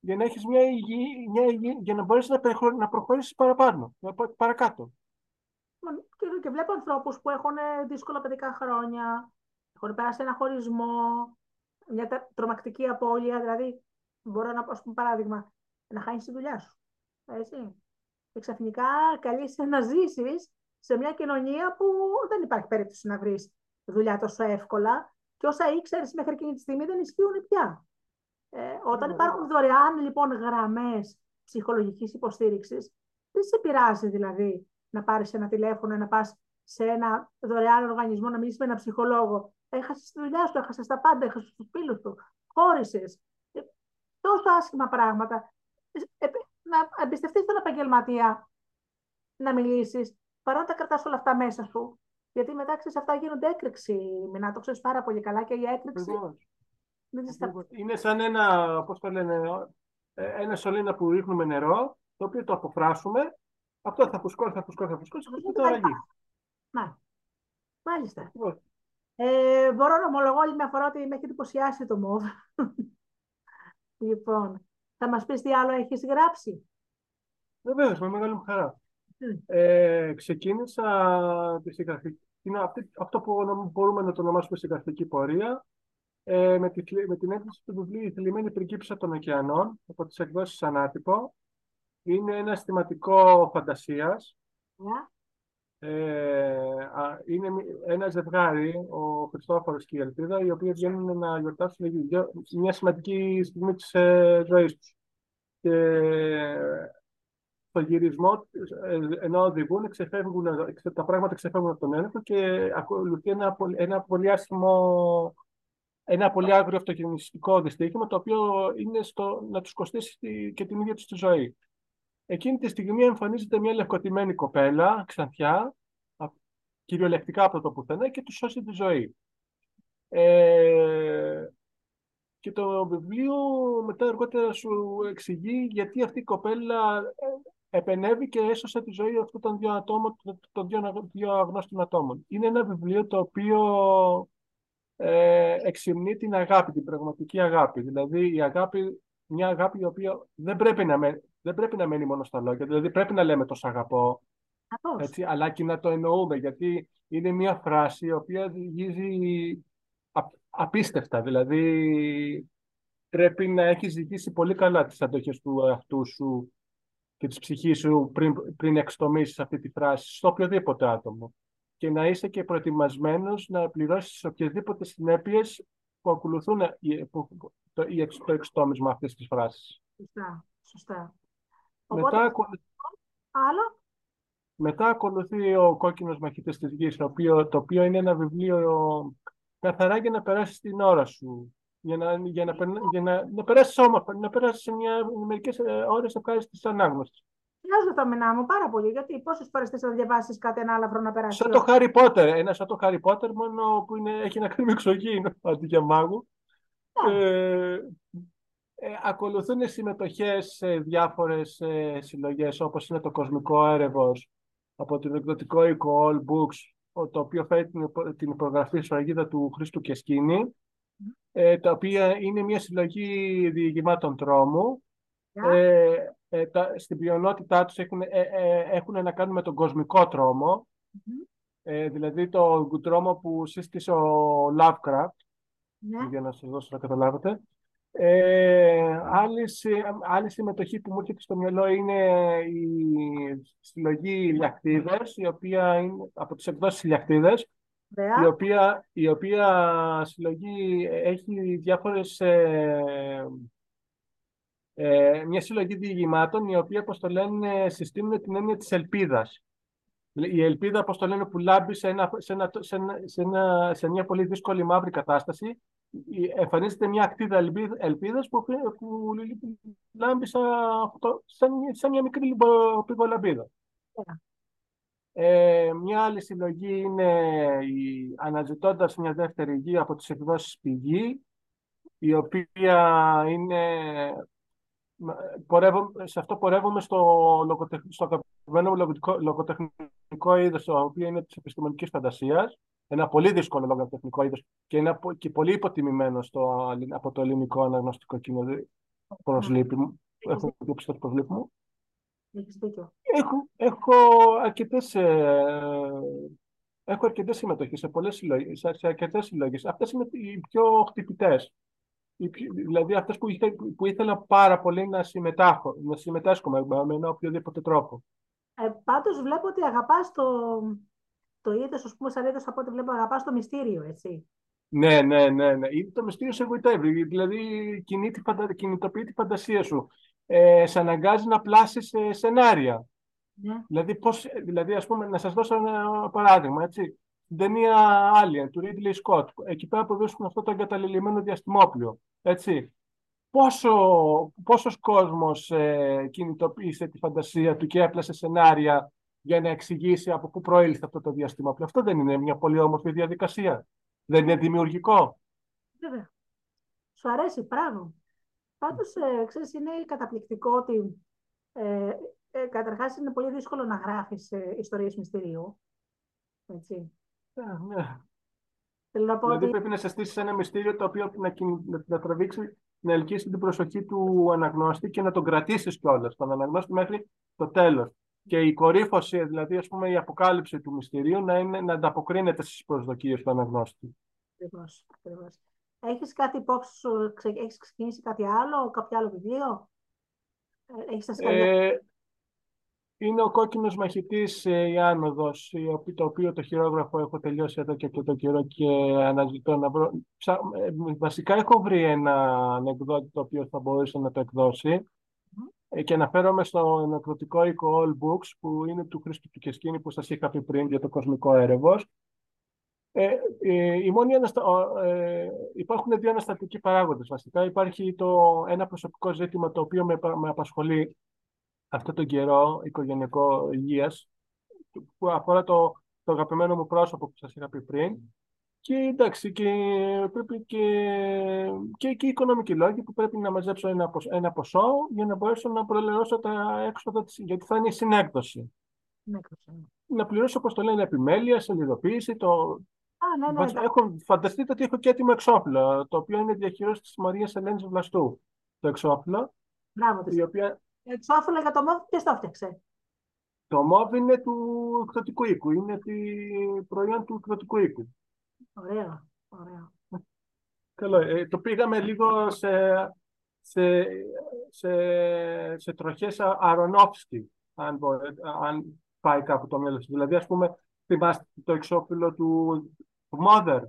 για να έχεις μια υγιή, μια υγιή, για να μπορέσεις να, να προχωρήσεις παραπάνω, παρακάτω. Και, και βλέπω ανθρώπους που έχουν δύσκολα παιδικά χρόνια, έχουν περάσει ένα χωρισμό, μια τρομακτική απώλεια. Δηλαδή, μπορώ να πω, πούμε, παράδειγμα, να χάνεις τη δουλειά σου. Έτσι και ξαφνικά καλείσαι να ζήσεις σε μια κοινωνία που δεν υπάρχει περίπτωση να βρεις δουλειά τόσο εύκολα και όσα ήξερες μέχρι εκείνη τη στιγμή δεν ισχύουν πια. Ε, όταν υπάρχουν δωρεάν λοιπόν γραμμές ψυχολογικής υποστήριξης, δεν σε πειράζει δηλαδή να πάρεις ένα τηλέφωνο, να πας σε ένα δωρεάν οργανισμό, να μιλήσεις με έναν ψυχολόγο. Έχασες τη δουλειά σου, έχασες τα πάντα, έχασες τους φίλους του, χώρισες. Ε, τόσο άσχημα πράγματα. Ε, να εμπιστευτείς τον επαγγελματία να μιλήσεις, παρά να τα κρατάς όλα αυτά μέσα σου. Γιατί μετά ξέρεις, αυτά γίνονται έκρηξη. Μην το ξέρεις πάρα πολύ καλά και η έκρηξη. Είναι σαν ένα, πώς το λένε, ε, ένα σωλήνα που ρίχνουμε νερό, το οποίο το αποφράσουμε. Αυτό θα φουσκώσει, θα φουσκώσει, θα φουσκώσει, και το ραγεί. Να. Μάλιστα. Ε, μπορώ να ομολογώ άλλη μια φορά ότι με έχει εντυπωσιάσει το ΜΟΒ. *laughs* λοιπόν, θα μας πεις τι άλλο έχεις γράψει; Βεβαίως, με μεγάλη μου χαρά. Ε, ξεκίνησα τη συγγραφική, είναι αυτό που μπορούμε να το ονομάσουμε συγγραφική πορεία, ε, με, τη, με την έκδοση του βιβλίου «Η θλιμμένη πριγκίπισσα των ωκεανών» από τις εκδόσεις Ανάτυπο. Είναι ένα αισθηματικό φαντασίας. Yeah. Ε, είναι ένα ζευγάρι, ο Χριστόφορος και η Ελπίδα, οι οποίοι βγαίνουν να γιορτάσουν μια σημαντική στιγμή της ε, ζωής τους. Και στο γυρισμό, ε, ενώ οδηγούν, ξεφεύγουν, τα πράγματα ξεφεύγουν από τον έλεγχο και ακολουθεί ένα, ένα πολύ άσχημο, ένα πολύ άγριο αυτοκινηστικό δυστύχημα, το οποίο είναι στο, να τους κοστίσει και την ίδια τους τη ζωή. Εκείνη τη στιγμή εμφανίζεται μια λευκοτημένη κοπέλα, ξανθιά, κυριολεκτικά από το πουθενά και τους σώσει τη ζωή. Ε, και το βιβλίο μετά αργότερα σου εξηγεί γιατί αυτή η κοπέλα ε, επενεύει και έσωσε τη ζωή αυτών των δύο, ατόμων, των δύο, δύο αγνώστων ατόμων. Είναι ένα βιβλίο το οποίο ε, εξυμνεί την αγάπη, την πραγματική αγάπη. Δηλαδή η αγάπη, μια αγάπη η οποία δεν πρέπει να, δεν πρέπει να μένει μόνο στα λόγια. Δηλαδή πρέπει να λέμε το σ' αγαπώ, έτσι, αλλά και να το εννοούμε, γιατί είναι μια φράση η οποία γίζει απίστευτα. Δηλαδή πρέπει να έχεις ζητήσει πολύ καλά τις αντοχές του εαυτού σου και της ψυχής σου πριν, πριν εξτομίσεις αυτή τη φράση στο οποιοδήποτε άτομο. Και να είσαι και προετοιμασμένος να πληρώσεις οποιασδήποτε συνέπειες που ακολουθούν το, το εξτόμισμα αυτής της φράσης. Σωστά. Σωστά. Μετά, ακολουθεί... Άλλο. Μετά ακολουθεί ο κόκκινος μαχητής της γης, το οποίο, το οποίο είναι ένα βιβλίο καθαρά για να περάσεις την ώρα σου. Για να, για να, για να, να περάσεις όμορφα, να περάσεις μια, μερικές ε, ώρες ευχάριστης ανάγνωσης. Χρειάζεται τα μηνά μου πάρα πολύ, γιατί πόσες φορές θες να διαβάσεις κάτι άλλο να περάσει. Σαν το Harry Potter. Ένα σαν το Harry Potter, μόνο που είναι, έχει να κάνει με εξωγήινο αντί για μάγου. Yeah. Ναι. Ε, ε, ακολουθούν συμμετοχές σε διάφορες ε, συλλογές όπως είναι το Κοσμικό Έρευος από την εκδοτικό οίκο All Books το οποίο φέρει την, την υπογραφή σφραγίδα του Χρήστου Κεσκίνη ε, τα οποία είναι μια συλλογή διηγημάτων τρόμου. Ε, ε, τα, στην πλειονότητά τους έχουν, ε, ε, έχουν να κάνουν με τον κοσμικό τρόμο, ε, δηλαδή το τρόμο που σύστησε ο Lovecraft, Ναι. για να σας δώσω να καταλάβετε. Ε, άλλη, συ- άλλη συμμετοχή που μου έρχεται στο μυαλό είναι η συλλογή Ηλιακτίδες, η οποία είναι από τις εκδόσεις Ηλιακτίδες, Ωραία. η οποία, η οποία συλλογή έχει διάφορες... Ε, ε, μια συλλογή διηγημάτων, η οποία, όπως το λένε, συστήνουν την έννοια της ελπίδας. Η ελπίδα, όπως το λένε, που λάμπει σε, ένα, σε, ένα, σε, ένα, σε, ένα, σε μια πολύ δύσκολη μαύρη κατάσταση, η- εμφανίζεται μια ακτίδα ελπίδ- ελπίδας που, που λάμπει σαν, αυτό- σαν, σαν μια μικρή λιμπο- πηγολαμπίδα. Ωραία. Ε, μια άλλη συλλογή είναι η «Αναζητώντας μια δεύτερη γη» από τις εκδόσεις Πηγή, η οποία είναι... Πορεύω, σε αυτό πορεύομαι στο, λογοτεχ, στο αγαπημένο μου λογοτεχνικό, λογοτεχνικό είδος, το οποίο είναι της επιστημονικής φαντασίας. Ένα πολύ δύσκολο λογοτεχνικό είδος και, είναι απο- και πολύ υποτιμημένο στο, από το ελληνικό αναγνωστικό κοινό. Προς λύπη μου. Έχω δείξει το προσλήπη μου. Έχεις δίκιο. Έχω, έχω αρκετές, ε, έχω αρκετές συμμετοχές σε πολλές συλλογές, σε σε αρκετές συλλογές. Αυτές είναι οι πιο χτυπητές. Οι πιο- δηλαδή αυτές που, ήθε, που ήθελα πάρα πολύ να συμμετάχω, να συμμετάσχω με, με ένα οποιοδήποτε τρόπο. Ε, πάντως βλέπω ότι αγαπάς το, το είδος, ας πούμε, σαν είδος από ό,τι βλέπω, αγαπάς το μυστήριο, έτσι. Ναι, ναι, ναι, ναι. Είναι το μυστήριο σε εγωιτεύει. Δηλαδή κινεί τη φαντα... κινητοποιεί τη φαντασία σου. Ε, σε αναγκάζει να πλάσεις ε, σενάρια. Ναι. Δηλαδή, πώς, δηλαδή, ας πούμε, να σας δώσω ένα παράδειγμα, έτσι. Στην ταινία Alien, του Ridley Scott, εκεί πέρα που βρίσκουν αυτό το εγκαταλελειμμένο διαστημόπλιο, έτσι. Πόσο, πόσος κόσμος ε, κινητοποίησε τη φαντασία του και έπλασε σενάρια για να εξηγήσει από πού προήλθε αυτό το διαστημόπλιο. Αυτό δεν είναι μια πολύ όμορφη διαδικασία. Δεν είναι δημιουργικό. Βέβαια. Σου αρέσει, πράγμα. Πάντως, ε, ξέρεις, είναι καταπληκτικό ότι ε, ε, καταρχάς είναι πολύ δύσκολο να γράφεις ε, ιστορίες μυστηρίου. Έτσι. Ε, ναι. Θέλω να πω Δηλαδή ότι πρέπει να σε στήσει ένα μυστήριο το οποίο να, κιν- να, να τραβήξει, να ελκύσει την προσοχή του αναγνώστη και να τον κρατήσεις κιόλας, τον αναγνώστη μέχρι το τέλος. Και η κορύφωση, δηλαδή ας πούμε, η αποκάλυψη του μυστηρίου να, είναι, να ανταποκρίνεται στις προσδοκίες του αναγνώστη. Ακριβώς, ακριβώς. Έχεις κάτι υπόψη σου, ξε- έχεις ξεκινήσει κάτι άλλο, κάποιο άλλο βιβλίο, Ε, έχεις τα σκαλιά. Ε, είναι ο κόκκινος μαχητής ε, η άνοδος, η οπ- το οποίο το χειρόγραφο έχω τελειώσει εδώ και αρκετό καιρό και αναζητώ να βρω. Ψα- ε, Βασικά έχω βρει ένα ανεκδότη το οποίο θα μπορούσε να το εκδώσει Ε, και αναφέρομαι στο εκδοτικό οίκο All Books που είναι του Χρήστου του Κεσκίνη που σας είχα πει πριν για το κοσμικό έρευος. Ε, ε, η μόνη αναστα... ο, ε, υπάρχουν δύο αναστατικοί παράγοντες βασικά. Υπάρχει το, ένα προσωπικό ζήτημα το οποίο με, με απασχολεί αυτό τον καιρό, οικογενειακό υγείας, που αφορά το, το αγαπημένο μου πρόσωπο που σας είχα πει πριν. Και εντάξει, και πρέπει και, και, και οι οικονομικοί λόγοι που πρέπει να μαζέψω ένα, ποσ- ένα ποσό για να μπορέσω να προλεώσω τα έξοδα της, γιατί θα είναι η συνέκδοση. Ναι, κρύψα. Να πληρώσω, όπως το λένε, επιμέλεια, σελιδοποίηση. Το... Α, ναι, ναι, Βασικά, εντάξει. έχω, φανταστείτε ότι έχω και έτοιμο εξώφυλλο, το οποίο είναι διαχείριση της Μαρίας Ελένης Βλαστού. Το εξώφυλλο, Μπράβο της. η οποία Εξώφυλλο για το μόβ, ποιος το έφτιαξε. το μόβ είναι του εκδοτικού οίκου, είναι τη προϊόν του εκδοτικού οίκου. Ωραίο, ωραίο. Καλό. Ε, το πήγαμε λίγο σε, σε, σε, σε τροχές Α- Αρονόφσκι, αν, μπορεί- αν πάει κάπου το μυαλό σου. Δηλαδή, ας πούμε, θυμάστε το εξώφυλλο του του Mother,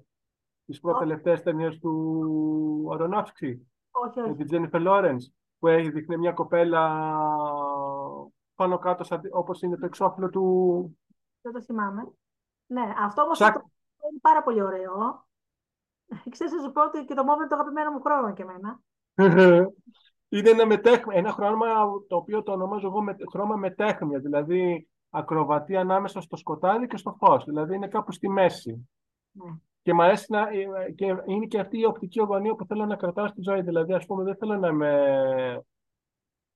τις προτελευταίες ταινίες του Αρονόφσκι, Όχι, με όχι. την Τζένιφερ Λόρενς, που έχει δείχνει μια κοπέλα πάνω κάτω, σαν, όπως είναι το εξώφυλλο του... Δεν το θυμάμαι. Ναι, αυτό όμως Ψακ. το- είναι πάρα πολύ ωραίο. Ξέρεις, να σου πω ότι και το μόβ είναι το αγαπημένο μου χρώμα και εμένα. *laughs* Είναι ένα, μετέχ... ένα χρώμα το οποίο το ονομάζω εγώ με... χρώμα μετέχμια, δηλαδή ακροβατεί ανάμεσα στο σκοτάδι και στο φως, δηλαδή είναι κάπου στη μέση. Ναι. Και μου αρέσει να... και είναι και αυτή η οπτική γωνία που θέλω να κρατάω στη ζωή. Δηλαδή, ας πούμε, δεν θέλω να είμαι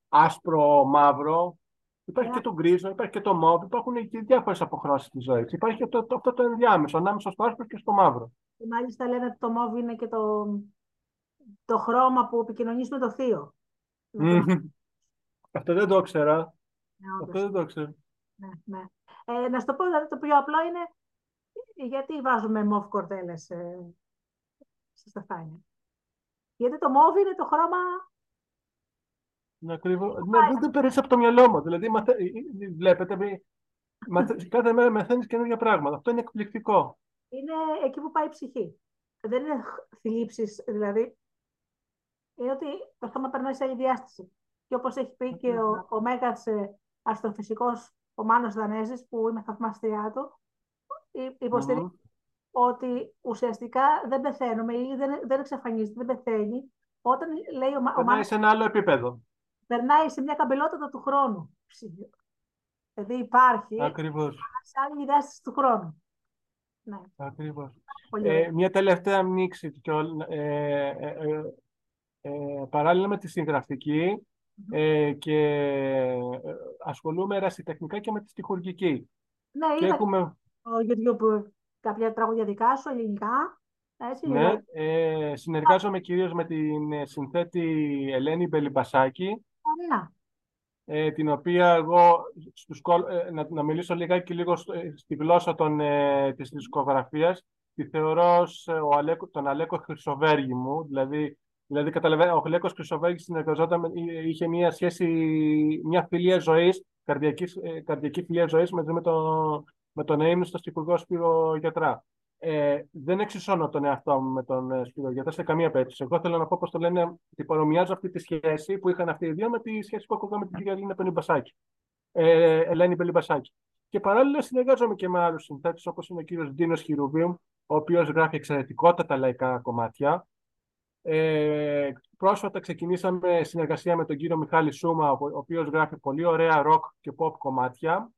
άσπρο, μαύρο. Υπάρχει Ναι. και το γκρίζο, υπάρχει και το μόβ, υπάρχουν και διάφορες αποχρώσεις στη ζωής. Υπάρχει και αυτό, το, αυτό το ενδιάμεσο, ανάμεσα στο άσπρο και στο μαύρο. Και μάλιστα λένε ότι το μόβ είναι και το, το χρώμα που επικοινωνείς με το θείο. Με το- Αυτό δεν το ήξερα. Ναι, Αυτό όντως. δεν το ήξερα. Ναι, ναι. Ε, να σου το πω, δηλαδή, το πιο απλό είναι γιατί βάζουμε μοβ κορδέλες ε, στα στεφάνια; Γιατί το μοβ είναι το χρώμα Ναι, ακριβώς. Ναι, δεν το περνάει από το μυαλό μου. Δηλαδή, μαθε... ε, ε, βλέπετε, μη- μαθε... *laughs* κάθε μέρα μαθαίνεις καινούργια πράγματα. Αυτό είναι εκπληκτικό. είναι εκεί που πάει η ψυχή. Δεν είναι θλίψεις, δηλαδή. Είναι ότι το θέμα περνάει σε άλλη διάσταση. Και όπως έχει πει και ο, ο μέγας ε, αστροφυσικός, ο Μάνος Δανέζης, που είμαι θαυμαστριά του, υ- υποστηρίζει Μμμ. ότι ουσιαστικά δεν πεθαίνουμε ή δεν, δεν εξαφανίζεται, δεν πεθαίνει. Όταν λέει ο, Μα- ο Περνάει Μάνος, σε ένα άλλο επίπεδο. Περνάει σε μια καμπυλότητα του χρόνου. Δηλαδή υπάρχει Ακριβώς. σε άλλη διάσταση του χρόνου. Ναι, Ακριβώς. πολύ Ε, ωραία. μια τελευταία μίξη κιόλα- ε, ε, ε, ε, παράλληλα με τη συγγραφική ε, και ε, ασχολούμαι ερασιτεχνικά και με τη στιχουργική. Ναι, Και είδα έχουμε, στο YouTube κάποια τραγούδια δικά σου, ελληνικά. Έτσι, ναι, δηλαδή, ε, συνεργάζομαι κυρίως με την ε, συνθέτη Ελένη Μπελιμπασάκη, ωραία. ε, την οποία εγώ, στους, κόλ- ε, να, να μιλήσω λιγάκι λίγο στο- ε, στη γλώσσα των, ε, της δισκογραφίας, τη θεωρώ ως ε, ο Αλέκο, τον Αλέκο Χρυσοβέργη μου, δηλαδή, δηλαδή καταλαβαίνω, ο Αλέκος Χρυσοβέργης συνεργαζόταν, με- εί- είχε μια σχέση, μια φιλία ζωής, καρδιακής, ε, καρδιακή φιλία ζωής μαζί με, το, με τον έμεινο στο στιχουργό Σπύρο Γιατρά. Ε, δεν εξισώνω τον εαυτό μου με τον ε, Σπύρο Γιατρά σε καμία περίπτωση. Εγώ θέλω να πω, πώς το λένε, ότι παρομοιάζω αυτή τη σχέση που είχαν αυτοί οι δύο με τη σχέση που ακούγαμε με την κυρία Ελένη Πελιμπασάκη. Ε, Ελένη Πελιμπασάκη. Και παράλληλα συνεργάζομαι και με άλλους συνθέτες όπως είναι ο κύριος Ντίνος Χιρουβίου, ο οποίος γράφει εξαιρετικότατα λαϊκά κομμάτια. Ε, πρόσφατα ξεκινήσαμε συνεργασία με τον κύριο Μιχάλη Σούμα, ο οποίος γράφει πολύ ωραία rock και pop κομμάτια.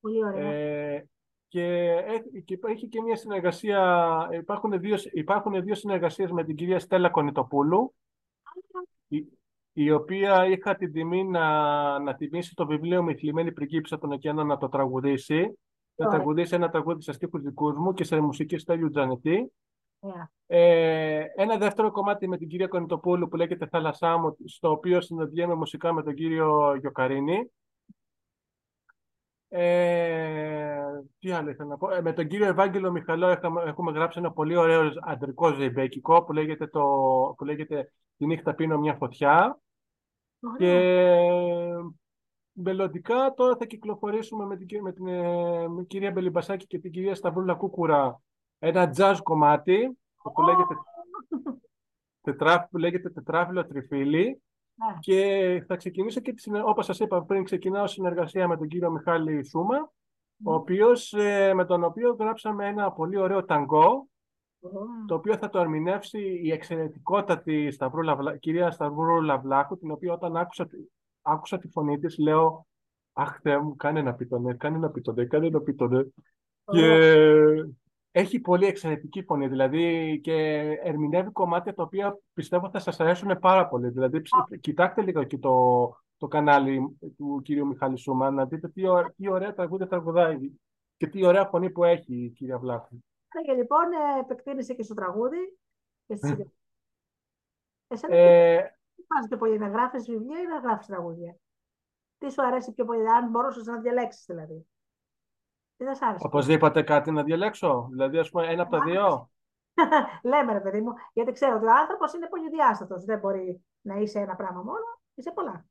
Πολύ ωραία. Ε, και, έχει, και έχει και μια συνεργασία, υπάρχουν δύο, υπάρχουν δύο συνεργασίες με την κυρία Στέλλα Κονιτοπούλου, η, η οποία είχα την τιμή να, να τιμήσει το βιβλίο «Με θλιμμένη πριγκίπισσα των ωκεανών» να το τραγουδήσει. Να Ωραία. τραγουδήσει ένα τραγούδι σε στίχους δικούς μου και σε μουσική Στέλιου Τζανετή. Ωραία. Ε, ένα δεύτερο κομμάτι με την κυρία Κονιτοπούλου που λέγεται «Θάλασσά μου», στο οποίο συναντιέμαι μουσικά με τον κύριο Γιοκαρίνη. Ε, τι άλλο ήθελα να πω. Ε, με τον κύριο Ευάγγελο Μιχαλό έχουμε, έχουμε γράψει ένα πολύ ωραίο αντρικό ζεϊμπέκικο που λέγεται, το, που λέγεται «Τη νύχτα πίνω μια φωτιά». Και Ωραία. μελλοντικά τώρα θα κυκλοφορήσουμε με την, κυ- με την ε, με την κυρία Μπελιμπασάκη και την κυρία Σταυρούλα Κούκουρα ένα jazz κομμάτι που λέγεται, τετρά, που λέγεται Τετράφυλλο Τριφύλι Ναι. και θα ξεκινήσω και τη συνε- όπως σας είπα πριν ξεκινάω συνεργασία με τον κύριο Μιχάλη Σούμα ο οποίος, ε, με τον οποίο γράψαμε ένα πολύ ωραίο ταγκό το οποίο θα το ερμηνεύσει η εξαιρετικότατη Σταυρούλα, Βλα- κυρία Σταυρούλα Βλάχου, την οποία όταν άκουσα, τη- άκουσα τη φωνή της, λέω «Αχ, Θεέ μου, κάνε να πει το ναι, κάνε να πει το ναι, κάνε να πει το ναι». Και έχει πολύ εξαιρετική φωνή, δηλαδή, και ερμηνεύει κομμάτια τα οποία πιστεύω θα σας αρέσουν πάρα πολύ. Δηλαδή, ψ- κοιτάξτε λίγο και το, το κανάλι του κύριου Μιχάλη Σούμα, να δείτε τι, ω- τι ωραία τραγούδια τραγουδάει και τι ωραία φωνή που έχει η κυρία Βλάχου. Και λοιπόν ε, επεκτείνεσαι και στο τραγούδι και στη συγγραφή. Εσένα Ε, τι πας πιο πολύ, να γράφεις βιβλία ή να γράφεις τραγούδια; Τι σου αρέσει πιο πολύ, αν μπορούσες να διαλέξεις δηλαδή; Τι θα σ' άρεσε; Οπωσδήποτε κάτι να διαλέξω. Δηλαδή, ας πούμε, ένα από τα δύο. *laughs* Λέμε ρε παιδί μου, γιατί ξέρω ότι ο άνθρωπος είναι πολυδιάστατος. Δεν μπορεί να είσαι ένα πράγμα μόνο, είσαι πολλά.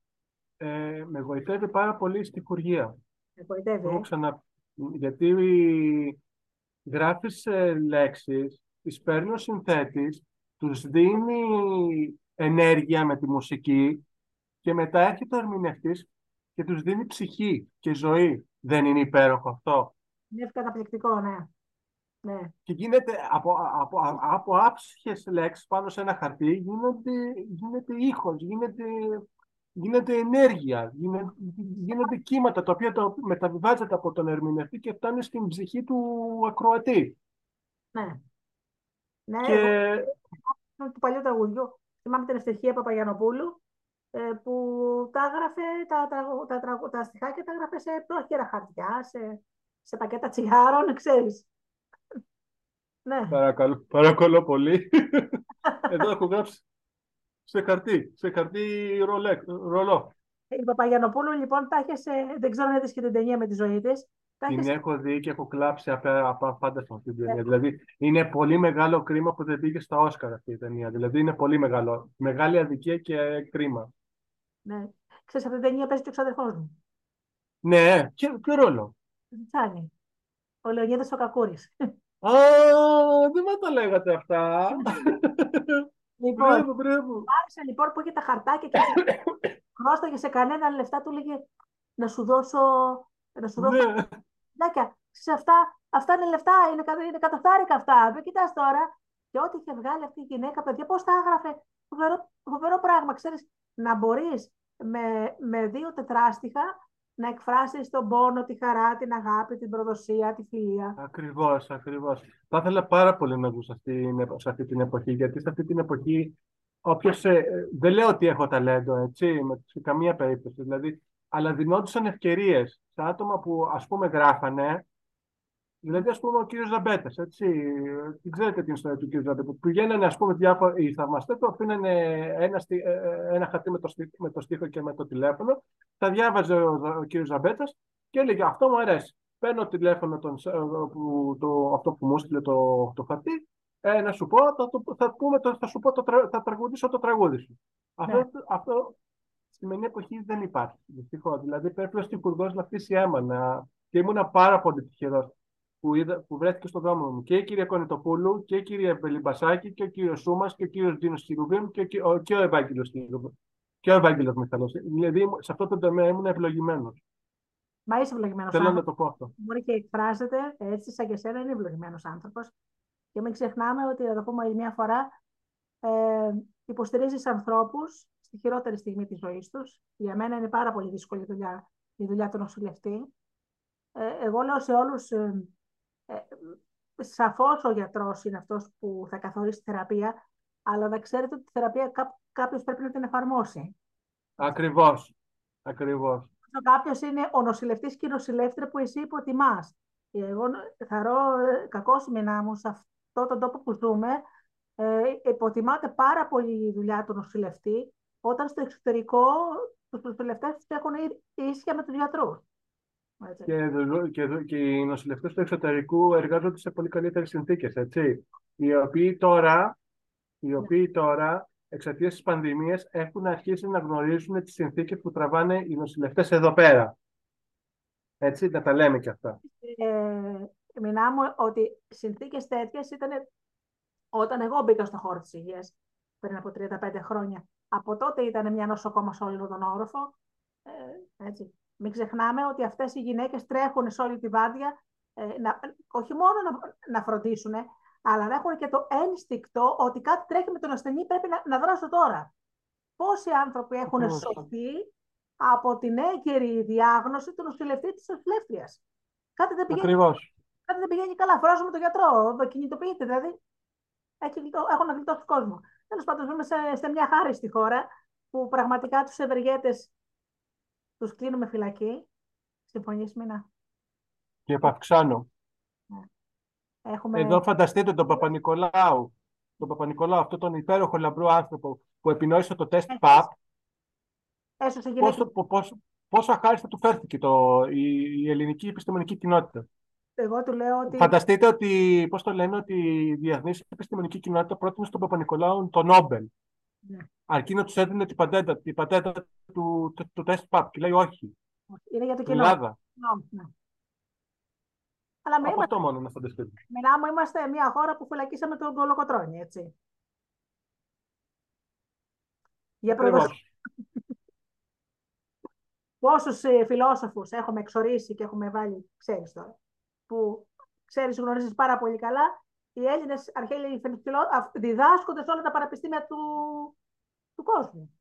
Ε, με βοηθεύει πάρα πολύ η στιχουργία. Με βοηθεύει, Το έχω ε. ξανα... Γιατί γράφεις ε, λέξεις, τις παίρνεις ο συνθέτης, τους δίνει ενέργεια με τη μουσική και μετά έρχεται ο ερμηνευτής και τους δίνει ψυχή και ζωή. Δεν είναι υπέροχο αυτό; Είναι καταπληκτικό, ναι. Ναι. Και γίνεται από, από, από άψυχες λέξεις πάνω σε ένα χαρτί γίνεται, γίνεται ήχος, γίνεται, γίνεται ενέργεια, γίνεται, γίνονται κύματα τα οποία το μεταβιβάζεται από τον ερμηνευτή και φτάνει στην ψυχή του ακροατή. ναι. Ναι, Και εγώ του παλιού τραγουδιού. Θυμάμαι την Ευτυχία Παπαγιανοπούλου ε, που τα έγραφε, τα, τραγου- τα, τραγου- τα στιχάκια τα έγραφε σε πρόχειρα χαρτιά, σε, σε πακέτα τσιγάρων, ξέρεις. Ναι, παρακαλώ, παρακαλώ πολύ. Εδώ έχω γράψει σε χαρτί, σε χαρτί ρολέ, ρολό. Η Παπαγιανοπούλου λοιπόν τα έχεις, δεν ξέρω αν έδειξε και την ταινία με τη ζωή της. Την έχω δει και έχω κλάψει από φάνταστο αυτή την ταινία. Δηλαδή είναι πολύ μεγάλο κρίμα που δεν πήγε στα Όσκαρ αυτή η ταινία. Δηλαδή είναι πολύ μεγάλο. Μεγάλη αδικία και κρίμα. Ναι. Ξέρεις, αυτή την ταινία παίζει και ο ξαδερφός μου. Ναι, ποιο, ποιο ρόλο. Τσάνι. Ο Λεωνίδας ο Κακούρης. Α, δεν μα τα λέγατε αυτά. Λοιπόν, μπράβο, μπράβο. Άρχισε λοιπόν που είχε τα χαρτάκια και χρώσταγε *coughs* σε κανένα λεφτά, του λέγε να σου δώσω. Να σου δώσω. Ναι. Σε αυτά, αυτά είναι λεφτά, είναι, είναι κατοστάρικα αυτά. Δεν κοιτάς τώρα. Και ό,τι είχε βγάλει αυτή η γυναίκα, παιδιά, πώς τα έγραφε. Φοβερό, φοβερό πράγμα, ξέρεις, να μπορείς με, με δύο τετράστιχα να εκφράσεις τον πόνο, τη χαρά, την αγάπη, την προδοσία, τη φιλία. Ακριβώς, ακριβώς. Θα ήθελα πάρα πολύ να ζω σε αυτή, την εποχή, γιατί σε αυτή την εποχή όποιος. Ε, δεν λέω ότι έχω ταλέντο, έτσι, με, σε καμία περίπτωση. Δηλαδή, αλλά δινόντουσαν ευκαιρίες σε άτομα που ας πούμε γράφανε. Δηλαδή, ας πούμε, ο κύριος Ζαμπέτας, έτσι. Δεν ξέρετε την ιστορία του κύριου Ζαμπέτα. Που πηγαίνανε, ας πούμε, διάφορα, οι θαυμαστές του αφήνανε ένα, ε, ε, ένα χαρτί με το, με το στίχο και με το τηλέφωνο. Τα διάβαζε ο, ο κύριος Ζαμπέτας και έλεγε Αυτό μου αρέσει. Παίρνω τηλέφωνο τον, ε, που, το, αυτό που μου έστειλε το, το χαρτί. Ε, να σου πω, θα, θα, πούμε, θα σου πω, το, θα τραγουδήσω το τραγούδι σου. Αυτό, ναι. αυτό σημερινή εποχή δεν υπάρχει. Δυστυχώς. Δηλαδή πρέπει ο Υπουργό να αφήσει αίμα. Να... Και ήμουν πάρα πολύ τυχερός που, που βρέθηκε στον δρόμο μου και η κυρία Κονιτοπούλου και η κυρία Μπελιμπασάκη και ο κύριος Σούμας και ο κύριος Ντίνος Χιρουβίμ και, ο, και ο Ευάγγελος Χιρουβίμ. Και ο Ευάγγελος Μιχαλό. Δηλαδή σε αυτό το τομέα ήμουν ευλογημένος. Μα είσαι ευλογημένος άνθρωπο. Θέλω να το πω αυτό. Μπορεί και εκφράζεται έτσι, σαν και εσένα, είναι ευλογημένος άνθρωπος. Και μην ξεχνάμε ότι, να το πούμε άλλη μια φορά, ε, υποστηρίζεις ανθρώπους στη χειρότερη στιγμή της ζωής τους. Για μένα είναι πάρα πολύ δύσκολη η δουλειά, η δουλειά του νοσηλευτή. Ε, εγώ λέω σε όλους, ε, ε, σαφώς ο γιατρός είναι αυτός που θα καθορίσει τη θεραπεία, αλλά να ξέρετε ότι τη θεραπεία κά, κάποιος πρέπει να την εφαρμόσει. Ακριβώς. Ακριβώς. Κάποιος είναι ο νοσηλευτής και η νοσηλεύτρια που εσύ υποτιμάς. Εγώ θα ρω ε, κακός σημαίνει μου σε αυτό τον τόπο που ζούμε. Ε, υποτιμάται πάρα πολύ η δουλειά του νοσηλευτή όταν στο εξωτερικό τους νοσηλευτές τους έχουν ίσια με τους γιατρούς. Και, και, και οι νοσηλευτές του εξωτερικού εργάζονται σε πολύ καλύτερες συνθήκες, έτσι. Οι οποίοι τώρα, οι ναι. οποίοι τώρα εξαιτίας της πανδημίας έχουν αρχίσει να γνωρίζουν τις συνθήκες που τραβάνε οι νοσηλευτές εδώ πέρα. Έτσι, να τα λέμε και αυτά. Ε, μιλάμε ότι συνθήκες τέτοιες ήταν όταν εγώ μπήκα στο χώρο της υγείας πριν από 35 χρόνια. Από τότε ήταν μια νοσοκόμα σε όλο τον όροφο. Ε, έτσι. Μην ξεχνάμε ότι αυτές οι γυναίκες τρέχουν σε όλη τη βάρδια, ε, να, όχι μόνο να, να φροντίσουν, αλλά να έχουν και το ένστικτο ότι κάτι τρέχει με τον ασθενή, πρέπει να, να δράσω τώρα. Πόσοι άνθρωποι έχουν σωθεί από την έγκαιρη διάγνωση του νοσηλευτή της νοσηλεύτριας; Κάτι δεν πηγαίνει, Ακριβώς. κάτι δεν πηγαίνει καλά. Φράζουμε τον γιατρό, κινητοποιείται δηλαδή. Έχουν να γλιτώσει κόσμο. Τέλος πάντων, ζούμε σε, σε μια χάριστη χώρα που πραγματικά τους ευεργέτες τους κλείνουμε φυλακή. Συμφωνείς, Μίνα; Και Παυξάνο. Ναι. Έχουμε... Εδώ φανταστείτε τον Παπα-Νικολάου. Τον Παπα-Νικολάου, αυτόν τον υπέροχο λαμπρό άνθρωπο που επινόησε το τεστ ΠΑΠ. Έσωσε πόσο, πόσο, πόσο αχάριστα του φέρθηκε το, η, η ελληνική επιστημονική κοινότητα. Εγώ του λέω ότι. Φανταστείτε ότι, πώς το λένε, ότι η διεθνής επιστημονική κοινότητα πρότεινε στον Παπα-Νικολάου το Νόμπελ. Ναι. Αρκεί να τους έδινε την πατέντα, την πατέντα του, του, του τεστ ΠΑΠ. Και λέει όχι. Είναι για το κοινό. Ελλάδα. Ναι. Αλλά με αυτό μόνο να φανταστείτε. Μενά μου είμαστε μια χώρα που φυλακίσαμε τον Κολοκοτρόνη, έτσι. Για προδοσία. Πόσους ε, φιλόσοφους έχουμε εξορίσει και έχουμε βάλει, ξέρεις τώρα που ξέρεις, γνωρίζεις πάρα πολύ καλά, οι Έλληνες αρχαίοι διδάσκονται σε όλα τα πανεπιστήμια του, του κόσμου.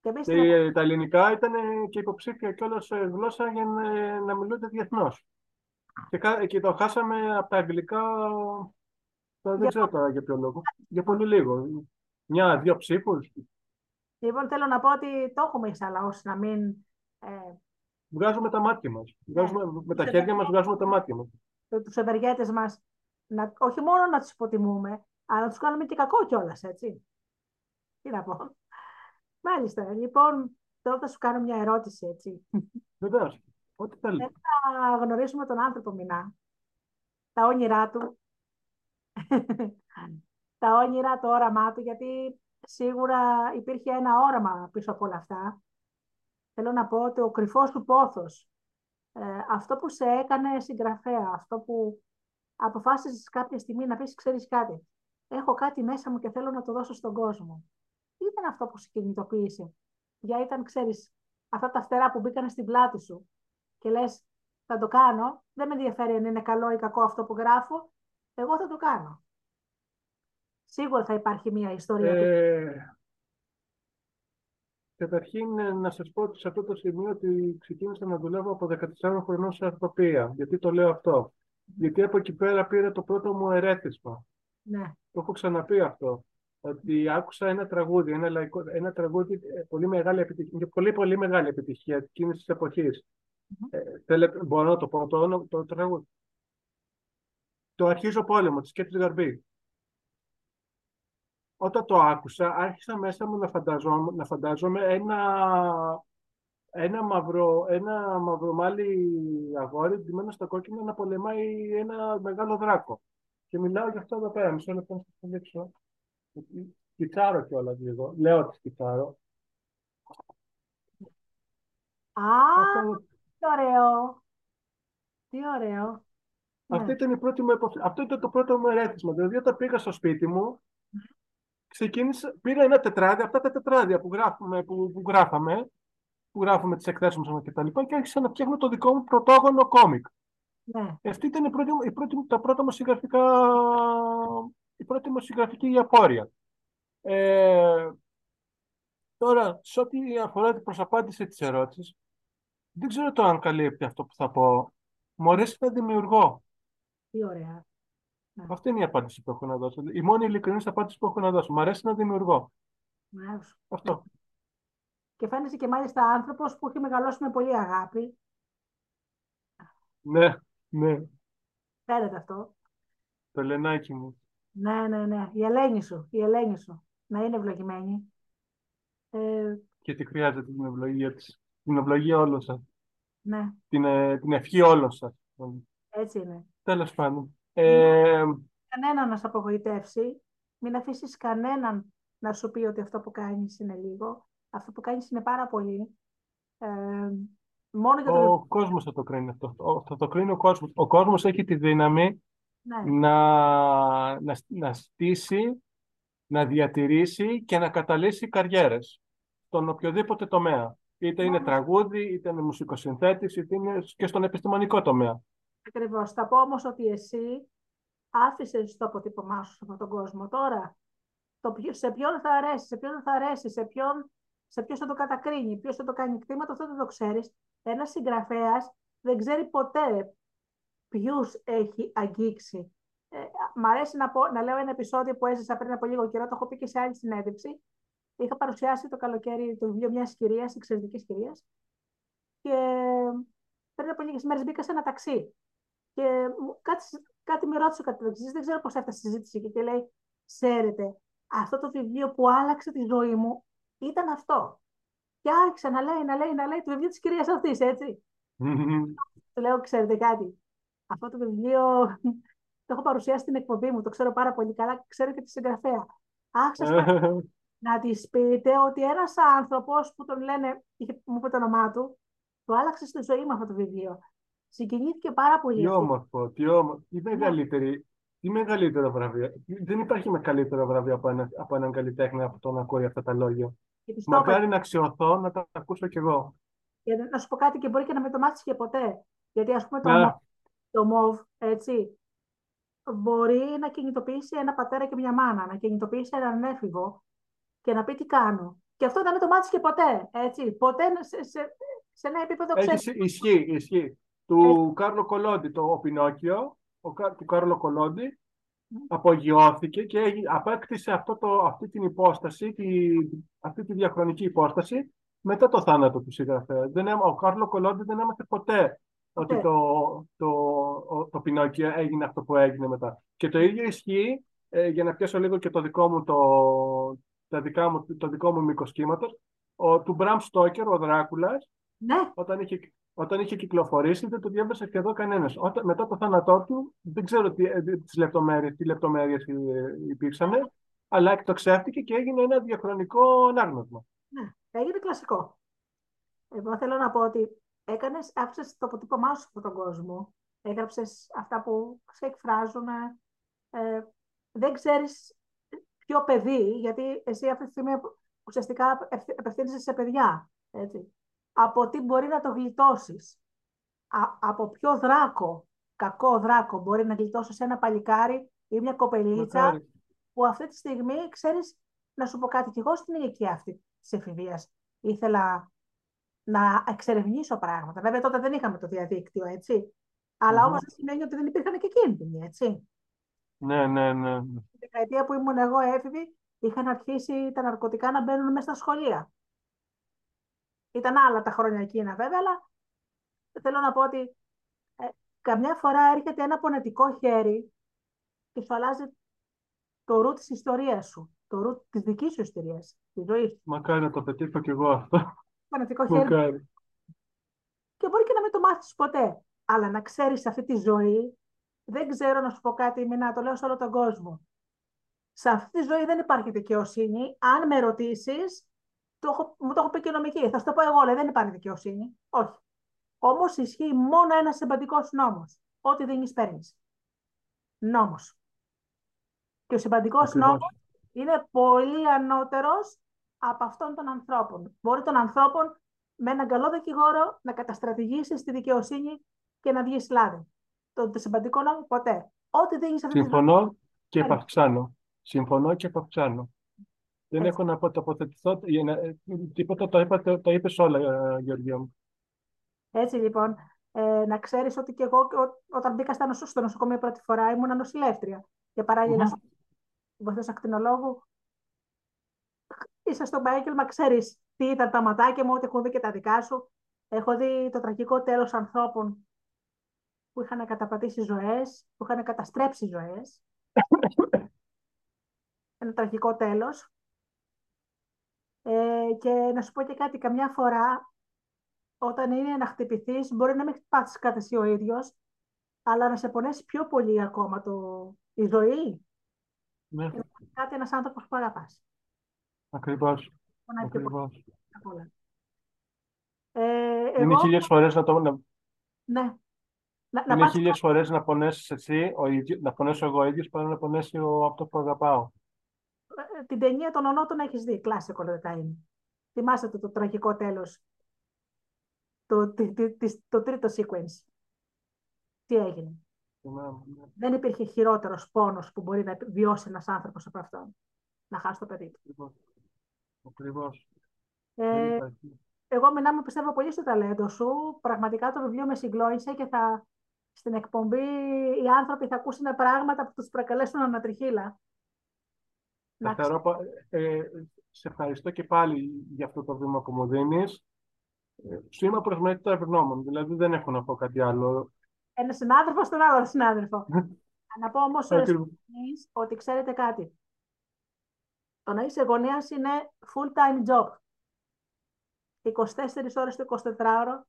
Και, και τα ελληνικά ήταν και υποψήφια κιόλας γλώσσα για να, να μιλούνται διεθνώς. Και, και το χάσαμε από τα αγγλικά. δεν για ξέρω τώρα για ποιο λόγο. Για πολύ λίγο. Μια-δύο ψήφους. Λοιπόν, θέλω να πω ότι το έχουμε εξαλαώσει να μην ε, βγάζουμε τα μάτια μας. Βγάζουμε, ναι. με τα χέρια μας βγάζουμε τα μάτια μας. Τους ευεργέτες μας, να, όχι μόνο να τους υποτιμούμε, αλλά να τους κάνουμε και κακό κιόλας, έτσι. Τι να πω. Μάλιστα, λοιπόν, Τώρα θα σου κάνω μια ερώτηση, έτσι. Βεβαίως. Ό,τι θέλεις. Θα γνωρίσουμε τον άνθρωπο Μινά. Τα όνειρά του. τα όνειρα, το όραμά του, γιατί σίγουρα υπήρχε ένα όραμα πίσω από όλα αυτά. Θέλω να πω ότι ο κρυφός του πόθος, ε, αυτό που σε έκανε συγγραφέα, αυτό που αποφάσισες κάποια στιγμή να πεις, ξέρεις κάτι, έχω κάτι μέσα μου και θέλω να το δώσω στον κόσμο. Τι ήταν αυτό που σε κινητοποίησε. Για ήταν, ξέρεις, αυτά τα φτερά που μπήκαν στην πλάτη σου και λες, θα το κάνω, δεν με ενδιαφέρει αν είναι καλό ή κακό αυτό που γράφω, εγώ θα το κάνω. Σίγουρα θα υπάρχει μια ιστορία. Ε, Καταρχήν, ε, να σας πω ότι σε αυτό το σημείο ότι ξεκίνησα να δουλεύω από 14 χρονών σε αρθροπία. Γιατί το λέω αυτό. Γιατί από εκεί πέρα πήρα το πρώτο μου ερέθισμα. Ναι. Το έχω ξαναπεί αυτό. Ότι άκουσα ένα τραγούδι, ένα, λαϊκό, ένα τραγούδι ε, πολύ μεγάλη επιτυχία, πολύ πολύ μεγάλη επιτυχία εκείνης της εποχής. Mm-hmm. Ε, μπορώ να το πω το, το, τραγούδι. Το αρχίζω πόλεμο τη Κέτρι Γαρμπή όταν το άκουσα, άρχισα μέσα μου να φανταζόμαι, να φαντάζομαι ένα, ένα, μαυρο, ένα μαυρομάλι αγόρι ντυμένο στο κόκκινο να πολεμάει ένα μεγάλο δράκο. Και μιλάω για αυτό εδώ πέρα. Μισό λεπτό να σας το δείξω. Κιτσάρω κιόλας λίγο. Λέω ότι κιτσάρω. Α, τι ωραίο. Τι ωραίο. Αυτή ναι. ήταν η πρώτη μου Αυτό ήταν το πρώτο μου ερέθισμα. Δηλαδή, όταν πήγα στο σπίτι μου, ξεκίνησα, πήρα ένα τετράδι, αυτά τα τετράδια που, γράφουμε, που, που γράφαμε, που γράφουμε τις εκθέσεις μας και τα λοιπά και άρχισα να φτιάχνω το δικό μου πρωτόγονο κόμικ. Ναι. Αυτή ήταν η πρώτη, η πρώτη, τα πρώτα μου συγγραφικά, η πρώτη μου συγγραφική απόρρια. Ε, τώρα, σε ό,τι αφορά την προσαπάντηση της ερώτησης, δεν ξέρω το αν καλύπτει αυτό που θα πω. Μου αρέσει να δημιουργώ. Τι ωραία. Ναι. Αυτή είναι η απάντηση που έχω να δώσω. Η μόνη ειλικρινής απάντηση που έχω να δώσω. Μ' αρέσει να δημιουργώ. Μάλιστα. Αυτό. Και φαίνεσαι και μάλιστα άνθρωπος που έχει μεγαλώσει με πολύ αγάπη. Ναι, ναι. Φαίνεται αυτό. Το λενάκι μου. Ναι, ναι, ναι. Η ελένη σου. Η ελένη σου. Να είναι ευλογημένη. Ε... Και τι χρειάζεται την ευλογία της. Την ευλογία όλων σας. Ναι. Την, ε, την ευχή όλων σας. Έτσι είναι. Τέλος πάντων. Ε, κανέναν να σε απογοητεύσει. Μην αφήσεις κανέναν να σου πει ότι αυτό που κάνεις είναι λίγο. Αυτό που κάνεις είναι πάρα πολύ. Ε, μόνο για το... Ο κόσμος θα το κρίνει αυτό. Θα το κρίνει ο κόσμος. Ο κόσμος έχει τη δύναμη ναι. να, να, να στήσει, να διατηρήσει και να καταλύσει καριέρες στον οποιοδήποτε τομέα. Είτε είναι ναι. τραγούδι, είτε είναι μουσικοσυνθέτης, είτε είναι και στον επιστημονικό τομέα. Ακριβώς. Θα πω όμως ότι εσύ άφησες το αποτύπωμά σου σε αυτόν τον κόσμο. Τώρα, το, σε ποιον θα αρέσει, σε ποιον θα αρέσει, σε ποιον, σε ποιον θα το κατακρίνει, ποιος θα το κάνει κτήματα, αυτό δεν το ξέρεις. Ένας συγγραφέας δεν ξέρει ποτέ ποιους έχει αγγίξει. Ε, μ' αρέσει να, πω, να λέω ένα επεισόδιο που έζησα πριν από λίγο καιρό, το έχω πει και σε άλλη συνέντευξη. Είχα παρουσιάσει το καλοκαίρι το βιβλίο μιας κυρίας, εξαιρετικής κυρίας. Και πριν από λίγες μέρες μπήκα σε ένα ταξί. Και κάτι, κάτι με ρώτησε ο δεν ξέρω πώς έφτασε η συζήτηση και, και λέει, ξέρετε, αυτό το βιβλίο που άλλαξε τη ζωή μου ήταν αυτό. Και άρχισε να λέει, να λέει, να λέει το βιβλίο της κυρίας αυτής, έτσι. Του λέω, ξέρετε κάτι, αυτό το βιβλίο *laughs* το έχω παρουσιάσει στην εκπομπή μου, το ξέρω πάρα πολύ καλά, ξέρω και τη συγγραφέα. Άρχισα *laughs* να της πείτε ότι ένας άνθρωπος που τον λένε, είχε, μου είπε το όνομά του, το άλλαξε στη ζωή μου αυτό το βιβλίο. Συγκινήθηκε πάρα πολύ. Τι όμορφο, τι όμορφο. Τι ναι. μεγαλύτερη, τι μεγαλύτερο βραβείο. Δεν υπάρχει με καλύτερο βραβείο από, ένα, από έναν καλλιτέχνη από το να ακούει αυτά τα λόγια. Μακάρι να αξιωθώ να τα ακούσω κι εγώ. Και να σου πω κάτι και μπορεί και να με το μάθεις και ποτέ. Γιατί ας πούμε το, ναι. το MOV, έτσι, μπορεί να κινητοποιήσει ένα πατέρα και μια μάνα, να κινητοποιήσει έναν έφηβο και να πει τι κάνω. Και αυτό να μην το μάθεις και ποτέ. Έτσι. Ποτέ σε, σε, σε ένα επίπεδο ξέρεις. Ισχύει, ισχύει του Κάρλο Κολόντι, το Πινόκιο, ο, του Κάρλο Κολόντι, απογειώθηκε και απέκτησε αυτό το, αυτή την υπόσταση, τη, αυτή τη διαχρονική υπόσταση, μετά το θάνατο του συγγραφέα. Δεν, ο Κάρλο Κολόντι δεν έμαθε ποτέ ότι το, το, το, Πινόκιο έγινε αυτό που έγινε μετά. Και το ίδιο ισχύει, ε, για να πιάσω λίγο και το δικό μου, το, τα δικά μου, το δικό μου μήκος κύματος, ο ο, του Μπραμ Στόκερ, ο Δράκουλας, Ναι, όταν είχε, όταν είχε κυκλοφορήσει, δεν το διάβασε σχεδόν κανένας. Μετά το θάνατό του, δεν ξέρω τι, ε, τις λεπτομέρειες, τι λεπτομέρειες ε, υπήρξαν, αλλά εκτοξεύτηκε και έγινε ένα διαχρονικό ανάγνωσμα. ναι, έγινε κλασικό. Εγώ θέλω να πω ότι έκανες, άφησες το αποτύπωμά σου από τον κόσμο. Έγραψες αυτά που σε εκφράζουν. Ε, δεν ξέρεις ποιο παιδί, γιατί εσύ αυτή τη στιγμή ουσιαστικά απευθύνεσαι σε παιδιά. Έτσι. Από τι μπορεί να το γλιτώσεις. από ποιο δράκο, κακό δράκο, μπορεί να γλιτώσεις σε ένα παλικάρι ή μια κοπελίτσα που αυτή τη στιγμή ξέρεις να σου πω κάτι. Και εγώ στην ηλικία αυτή της εφηβείας ήθελα να εξερευνήσω πράγματα. Βέβαια τότε δεν είχαμε το διαδίκτυο, έτσι. Αλλά mm-hmm. όμως δεν σημαίνει ότι δεν υπήρχαν και κίνδυνοι, έτσι. Ναι, ναι, ναι. Στην δεκαετία που ήμουν εγώ έφηβη, είχαν αρχίσει τα ναρκωτικά να μπαίνουν μέσα στα σχολεία. Ήταν άλλα τα χρόνια εκείνα βέβαια, αλλά θέλω να πω ότι ε, καμιά φορά έρχεται ένα πονετικό χέρι και σου αλλάζει το ρου της ιστορίας σου, το ρου της δικής σου ιστορίας, της ζωής σου. Μακάρι να το πετύχω κι εγώ αυτό. Πονετικό χέρι. Και μπορεί και να μην το μάθεις ποτέ. Αλλά να ξέρεις αυτή τη ζωή, δεν ξέρω να σου πω κάτι, μην το λέω σε όλο τον κόσμο. Σε αυτή τη ζωή δεν υπάρχει δικαιοσύνη. Αν με ρωτήσεις, το μου το έχω πει και νομική. Θα σου το πω εγώ, λέει, δεν υπάρχει δικαιοσύνη. Όχι. Όμως ισχύει μόνο ένας συμπαντικό νόμος. Ό,τι δίνεις, παίρνεις. Νόμος. Και ο συμπαντικό νόμος είναι πολύ ανώτερος από αυτόν των ανθρώπων. Μπορεί των ανθρώπων με έναν καλό δικηγόρο να καταστρατηγήσει στη δικαιοσύνη και να βγει λάδι. Το, το συμπαντικό νόμο ποτέ. Ό,τι δίνεις αυτή Συμφωνώ και επαυξάνω. Συμφωνώ και επαυξάνω. Δεν έχω να πω τοποθετηθώ. Ε, τίποτα το, είπα, το, το είπες όλα, ε, Γεωργία μου. Έτσι λοιπόν, ε, να ξέρεις ότι και εγώ όταν μπήκα στο νοσοκομείο πρώτη φορά ήμουν νοσηλεύτρια. Και παράλληλα, mm-hmm. βοηθός ακτινολόγου, είσαι στο επάγγελμα, ξέρεις τι ήταν τα ματάκια μου, ότι έχω δει και τα δικά σου. Έχω δει το τραγικό τέλος ανθρώπων που είχαν καταπατήσει ζωές, που είχαν καταστρέψει ζωές. *laughs* Ένα τραγικό τέλος. Ε, και να σου πω και κάτι, καμιά φορά όταν είναι να χτυπηθείς, μπορεί να μην χτυπάς κάτι εσύ ο ίδιος, αλλά να σε πονέσει πιο πολύ ακόμα το, η ζωή. Ναι. Και κάτι ένας άνθρωπος που αγαπάς. Ακριβώς. Ακριβώς. Ε, είναι χίλιες φορές να το... Να... Ναι. Να, είναι να χίλιες φορές να πονέσεις εσύ, ο ίδιος, να πονέσω εγώ ίδιος, παρά να πονέσει ο, αυτό που αγαπάω. Ε, την ταινία των ονότων έχεις δει, κλάσικο δεν θα είναι. Θυμάστε το, το τραγικό τέλος. Το, το, το, το τρίτο sequence. Τι έγινε; Ναι, ναι. Δεν υπήρχε χειρότερος πόνος που μπορεί να βιώσει ένας άνθρωπος από αυτόν. Να χάσει το παιδί του. Ακριβώς. Ε, εγώ μου πιστεύω πολύ στο ταλέντο σου. Πραγματικά το βιβλίο με συγκλώνησε και θα στην εκπομπή οι άνθρωποι θα ακούσουν πράγματα που τους προκαλέσουν ανατριχίλα. ε, σε ευχαριστώ και πάλι για αυτό το βήμα που μου δίνεις. Ε, σου είμαι προσμέτρητα ευγνώμων, δηλαδή δεν έχω να πω κάτι άλλο. Ένας συνάδελφος στον άλλο συνάδελφο. *laughs* να πω όμως ότι ξέρετε κάτι. Το να είσαι γονέας είναι full-time job. 24 ώρες το 24ωρο,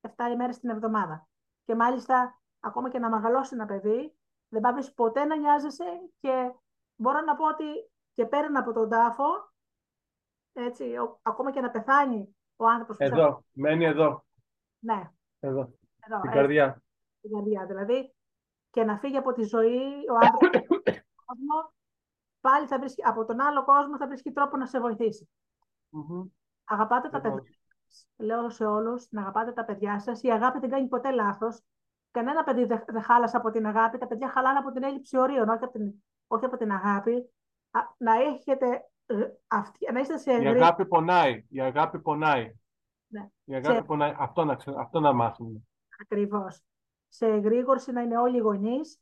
7 ημέρες την εβδομάδα. Και μάλιστα, ακόμα και να μεγαλώσει ένα παιδί, δεν πάμε ποτέ να νοιάζεσαι και μπορώ να πω ότι και πέραν από τον τάφο, έτσι, ακόμα και να πεθάνει ο άνθρωπος... Εδώ, μένει εδώ. Ναι. Εδώ, εδώ στην καρδιά. Στην καρδιά, δηλαδή, και να φύγει από τη ζωή ο άνθρωπος πάλι θα βρίσκει, από τον άλλο κόσμο θα βρίσκει τρόπο να σε βοηθήσει. Mm-hmm. Αγαπάτε τα παιδιά Λέω σε όλους να αγαπάτε τα παιδιά σας. Η αγάπη δεν κάνει ποτέ λάθος. Κανένα παιδί δεν δε χάλασε από την αγάπη. Τα παιδιά χαλάνε από την έλλειψη ορίων, όχι από την, όχι από την αγάπη. Να έχετε ε, αυτή, να είστε σε Η αγάπη πονάει. Η αγάπη πονάει. Ναι. Η αγάπη σε... πονάει. Αυτό να, αυτό να μάθουμε. Ακριβώς. Σε εγρήγορση να είναι όλοι οι γονείς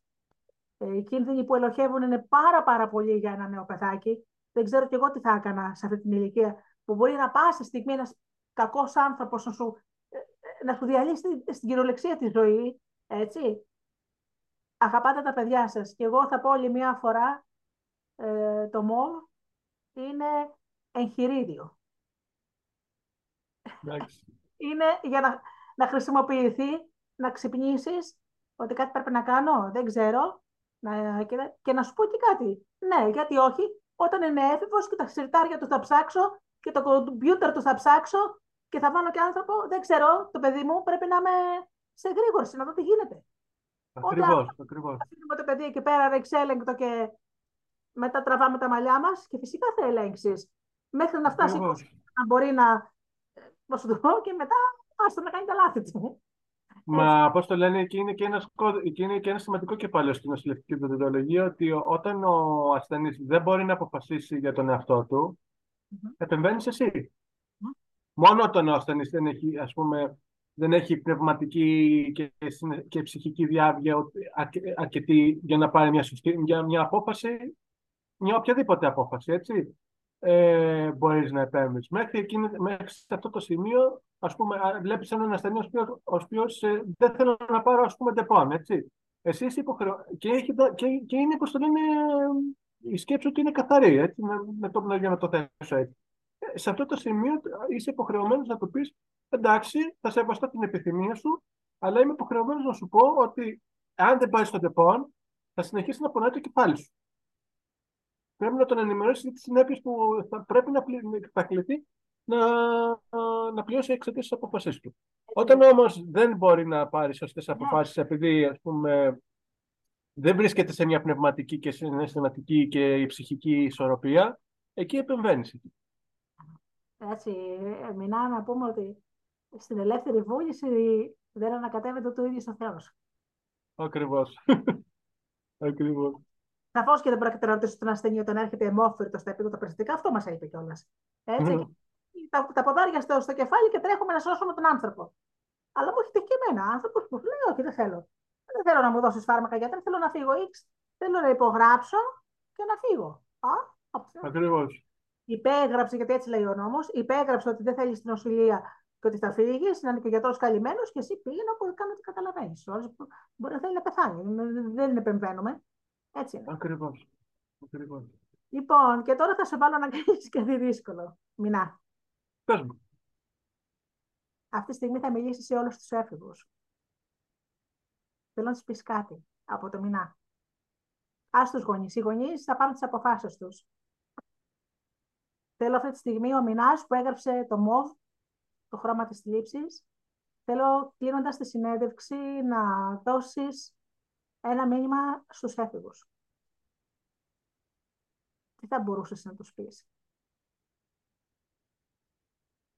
ε, οι κίνδυνοι που ελοχεύουν είναι πάρα πάρα πολλοί για ένα νέο παιδάκι. Δεν ξέρω κι εγώ τι θα έκανα σε αυτή την ηλικία που μπορεί να πάσα στιγμή ένας κακός άνθρωπος να σου, ε, ε, να σου διαλύσει στην κυριολεξία τη ζωή. Έτσι. Αγαπάτε τα παιδιά σας. Και εγώ θα πω όλη μία φορά ε, το ΜΟΒ είναι εγχειρίδιο. Εντάξει. είναι για να, να χρησιμοποιηθεί, να ξυπνήσεις ότι κάτι πρέπει να κάνω, δεν ξέρω. Να, και, να- και να σου πω και κάτι. Ναι, γιατί όχι, όταν είναι έφηβος και τα συρτάρια του θα ψάξω και το κομπιούτερ του θα ψάξω και θα βάλω και άνθρωπο, δεν ξέρω, το παιδί μου πρέπει να είμαι σε γρήγορση, να δω τι γίνεται. Ακριβώς, ακριβώς. Αφήνουμε το παιδί εκεί πέρα εξέλεγκτο και μετά τραβάμε τα μαλλιά μας και φυσικά θα ελέγξεις μέχρι να φτάσει Ακριβώς. να μπορεί να, πώς σου το πω, και μετά άστο να κάνει τα λάθη του. Μα πώς το λένε, εκεί είναι και, ένας, κώδι- εκεί είναι και ένα σημαντικό κεφάλαιο στην νοσηλευτική δοντολογία ότι ο- όταν ο ασθενής δεν μπορεί να αποφασίσει για τον εαυτό του, Μμμ. επεμβαίνεις εσύ. Μμμ. Μόνο όταν ο ασθενής δεν έχει, ας πούμε, δεν έχει πνευματική και, συνε- και ψυχική διάβγεια ότι- αρκε- αρκετή για να πάρει μια, σωστή, για μια απόφαση, μια οποιαδήποτε απόφαση, έτσι, ε, μπορείς να επέμβεις. Μέχρι, εκείνη, μέχρι σε αυτό το σημείο, ας πούμε, α, βλέπεις έναν ασθενή ο οποίος, ο οποίος, ε, δεν θέλω να πάρω, ας πούμε, τεπών, έτσι. Εσύ είσαι υποχρεω... και, έχει, τα- και, και είναι, πώς το λένε, ε, η σκέψη ότι είναι καθαρή, έτσι, με, με το, για να το θέσω έτσι. Ε, Σε αυτό το σημείο ε, είσαι υποχρεωμένος να του πεις, εντάξει, θα σεβαστώ την επιθυμία σου, αλλά είμαι υποχρεωμένος να σου πω ότι αν δεν πάει στο τεπών, θα συνεχίσει να πονάει το κεφάλι σου. Πρέπει να τον ενημερώσει για τις συνέπειες που θα πρέπει να, πλη... θα κληθεί να, να πληρώσει εξαιτίας της απόφασή του. Όταν όμως δεν μπορεί να πάρει σωστές αποφάσεις επειδή ας πούμε, δεν βρίσκεται σε μια πνευματική και συναισθηματική και ψυχική ισορροπία, εκεί επεμβαίνεις. Έτσι, ε, μηνά να πούμε ότι στην ελεύθερη βούληση δεν ανακατεύεται το ίδιο ο Θεός. Ακριβώς. *laughs* Ακριβώς. Σαφώς και δεν πρόκειται να ρωτήσω τον ασθενή όταν έρχεται αιμόφυρτο στα επίδοτα περιστατικά. Αυτό μας είπε κιόλας. Έτσι. Μμμ. Τα, τα ποδάρια στο, στο κεφάλι και τρέχουμε να σώσουμε τον άνθρωπο. Αλλά μου έχετε και εμένα. Άνθρωπος που λέει: Όχι, δεν θέλω. Δεν θέλω να μου δώσεις φάρμακα γιατρέ. Θέλω να φύγω. X. Θέλω να υπογράψω και να φύγω. Α, αυτό. Ακριβώς. Υπέγραψε, γιατί έτσι λέει ο νόμος, υπέγραψε ότι δεν θέλεις την νοσηλεία και ότι θα φύγεις, να είναι και ο γιατρός καλυμμένος και εσύ πήγαινε όπου κάνω ότι καταλαβαίνεις. Μπορεί να θέλει να πεθάνει. Δεν επεμβαίνουμε. Έτσι είναι. Ακριβώς. Ακριβώς. Λοιπόν, και τώρα θα σε βάλω να κάνεις *laughs* κάτι δύσκολο. Μινά. Πες μου. Αυτή τη στιγμή θα μιλήσεις σε όλους τους έφηβους. Θέλω να τους πεις κάτι από το μηνά. Α τους γονείς. Οι γονείς θα πάρουν τις αποφάσεις τους. Θέλω αυτή τη στιγμή ο Μινάς που έγραψε το ΜΟΒ, το χρώμα της λήψη. Θέλω κλείνοντας τη συνέντευξη να δώσεις ένα μήνυμα στους έφηβους. Τι θα μπορούσες να τους πεις;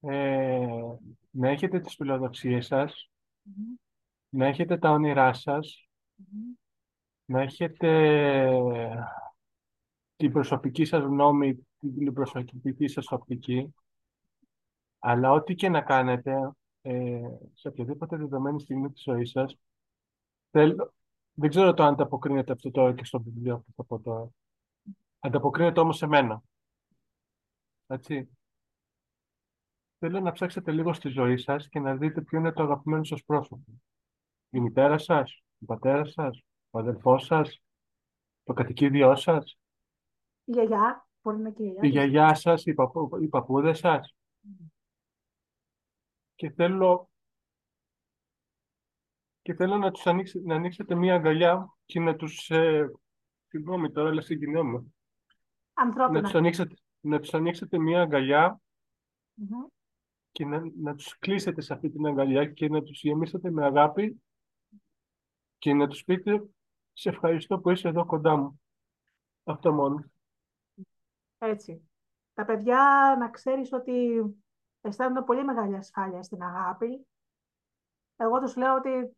Ε, να έχετε τις φιλοδοξίες σας, να έχετε τα όνειρά σας, να έχετε την προσωπική σας γνώμη, την προσωπική σας οπτική, αλλά ό,τι και να κάνετε, ε, σε οποιαδήποτε δεδομένη στιγμή της ζωής σας, θέλω, δεν ξέρω το αν ανταποκρίνεται αυτό τώρα και στο βιβλίο που θα πω τώρα. Ανταποκρίνεται όμως σε μένα. Έτσι. Θέλω να ψάξετε λίγο στη ζωή σας και να δείτε ποιο είναι το αγαπημένο σας πρόσωπο. Η μητέρα σας, ο πατέρας σας, ο αδελφός σας, το κατοικίδιό σας, Η γιαγιά, μπορεί να είναι και η γιαγιά. η γιαγιά σας, οι, παππού, οι παππούδες σας. Και θέλω, και θέλω να τους ανοίξετε, να ανοίξετε μία αγκαλιά και να τους... Ε, συγγνώμη τώρα, αλλά συγκινιόμαι. Να Ανθρώπινα. τους ανοίξετε, να τους ανοίξετε μία αγκαλιά Μμμ. και να, να τους κλείσετε σε αυτή την αγκαλιά και να τους γεμίσετε με αγάπη και να τους πείτε «Σε ευχαριστώ που είσαι εδώ κοντά μου». Αυτό μόνο. Έτσι. Τα παιδιά να ξέρεις ότι αισθάνονται πολύ μεγάλη ασφάλεια στην αγάπη. Εγώ τους λέω ότι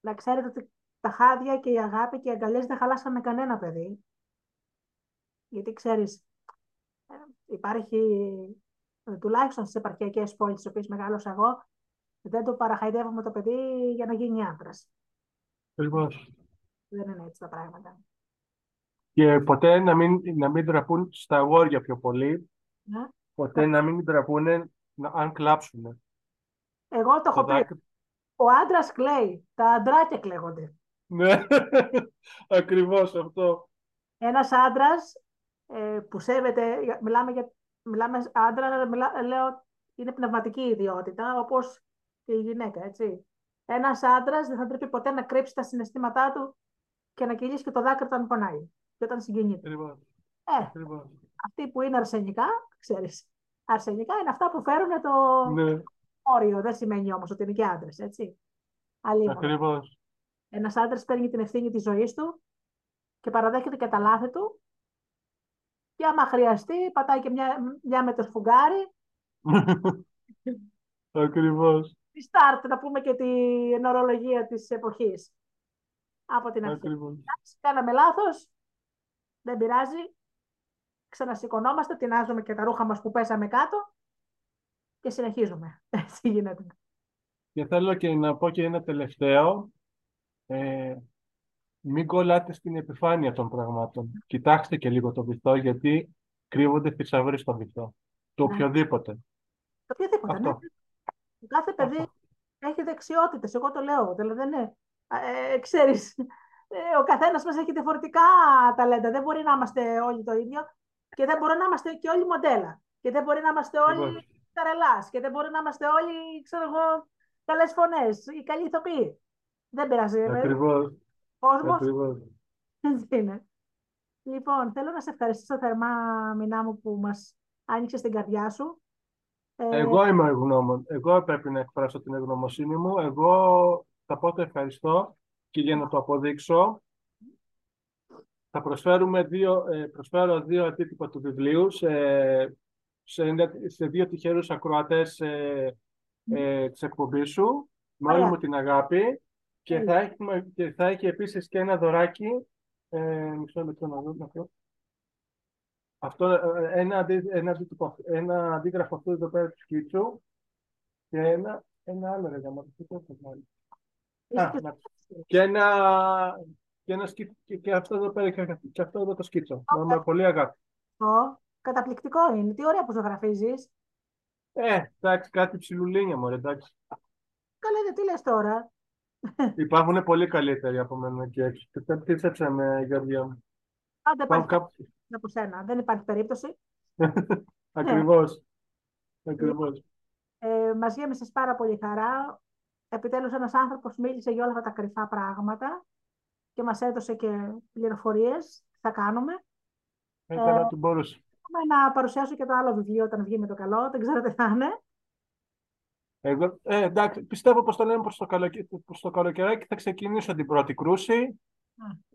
να ξέρετε ότι τα χάδια και η αγάπη και οι αγκαλιές δεν χαλάσανε κανένα παιδί. Γιατί ξέρεις, ε, υπάρχει ε, τουλάχιστον στις επαρχιακές πόλεις στις οποίες μεγάλωσα εγώ, δεν το παραχαϊδεύουμε το παιδί για να γίνει άντρας. Ακριβώς. Δεν είναι έτσι τα πράγματα. Και ποτέ να μην, να μην ντραπούν στα αγόρια πιο πολύ, Ναι. ποτέ να μην ντραπούν να, αν κλάψουν. Εγώ το Το έχω πει. Δάκρυ- Ο άντρας κλαίει, τα αντράκια κλαίγονται. Ναι, *laughs* ακριβώς αυτό. Ένας άντρας ε, που σέβεται, μιλάμε για μιλάμε άντρα, μιλά, λέω είναι πνευματική ιδιότητα, όπως και η γυναίκα, έτσι. Ένας άντρας δεν θα πρέπει ποτέ να κρύψει τα συναισθήματά του και να κυλήσει και το δάκρυ όταν πονάει και όταν συγκινείται. Ακριβώς. Ε, Ακριβώς. αυτοί που είναι αρσενικά, ξέρεις, αρσενικά είναι αυτά που φέρουν το Ναι, όριο. Δεν σημαίνει όμως ότι είναι και άντρες, έτσι. Αλλήμον. ακριβώς. Ένας άντρας παίρνει την ευθύνη της ζωής του και παραδέχεται και τα λάθη του και άμα χρειαστεί πατάει και μια, μια με το σφουγγάρι *laughs* Ακριβώς. τη start, να πούμε και την ορολογία της εποχής. Από την αρχή. Ακριβώς. Εντάξει, Κάναμε λάθος, δεν πειράζει. Ξανασηκωνόμαστε, τεινάζουμε και τα ρούχα μας που πέσαμε κάτω και συνεχίζουμε. *laughs* Έτσι γίνεται. Και θέλω και να πω και ένα τελευταίο. Ε, μην κολλάτε στην επιφάνεια των πραγμάτων. Κοιτάξτε και λίγο το βυθό, γιατί κρύβονται θησαυροί στο βυθό. Το Ναι. οποιοδήποτε. Το οποιοδήποτε, ναι. Αυτό. Το Κάθε παιδί Αυτό. έχει δεξιότητες, εγώ το λέω. Δηλαδή δεν είναι, ε, ξέρεις, ε, ο καθένας μας έχει διαφορετικά ταλέντα. Δεν μπορεί να είμαστε όλοι το ίδιο και δεν μπορεί να είμαστε και όλοι μοντέλα. Και δεν μπορεί να είμαστε όλοι Ακριβώς. καρελάς και δεν μπορεί να είμαστε όλοι, ξέρω εγώ, καλές φωνές ή καλοί ηθοποιοί. Δεν πειράζει. ε, Ακριβώς. Κόσμος Ακριβώς. έτσι είναι. Λοιπόν, θέλω να σε ευχαριστήσω θερμά, Μινά μου, που μας άνοιξες την καρδιά σου. Ε, Εγώ είμαι ευγνώμων. Εγώ πρέπει να εκφράσω την ευγνωμοσύνη μου. Εγώ θα πω το ευχαριστώ και για να το αποδείξω θα προσφέρουμε δύο, ε, προσφέρω δύο αντίτυπα του βιβλίου σε, σε, σε δύο τυχερούς ακροατές ε, ε, της εκπομπής σου με όλη Ωραία. μου την αγάπη και Τέλεια. θα, έχουμε, και θα έχει επίσης και ένα δωράκι ε, μισό λεπτό να δω, να δω. Αυτό, ε, ένα, αντί, ένα, αντίτυπο, ένα αντίγραφο αυτού εδώ πέρα του σκίτσου και ένα, ένα άλλο ρε γαμώτο, τι το έχω βάλει. είσαι Α, και- να- και ένα, και, ένα σκι- και, και αυτό εδώ πέρα και, και αυτό εδώ το σκίτσο. Οκ. Με πολύ αγάπη. Αυτό. Καταπληκτικό είναι. Τι ωραία που ζωγραφίζεις. Ε, εντάξει, κάτι ψιλουλίνια μου, εντάξει. Καλά, δεν τι λες τώρα. Υπάρχουν πολύ καλύτεροι από μένα εκεί έξω. Τι- Πίστεψε με, Γεωργία μου; Πάντα Υπάρχουν υπάρχει κάπου... από σένα. Δεν υπάρχει περίπτωση. *laughs* Ακριβώς. Ακριβώς. Ε, μας γέμισες πάρα πολύ χαρά. Επιτέλους ένας άνθρωπος μίλησε για όλα αυτά τα κρυφά πράγματα και μας έδωσε και πληροφορίες. Τι θα κάνουμε. Έκανα ό,τι μπορούσα. Έχουμε να παρουσιάσω και το άλλο βιβλίο όταν βγει με το καλό. Δεν ξέρω τι θα είναι. Εγώ, ε, εντάξει, πιστεύω πως το λέμε προς το, καλοκαι... προς το καλοκαιράκι θα ξεκινήσω την πρώτη κρούση.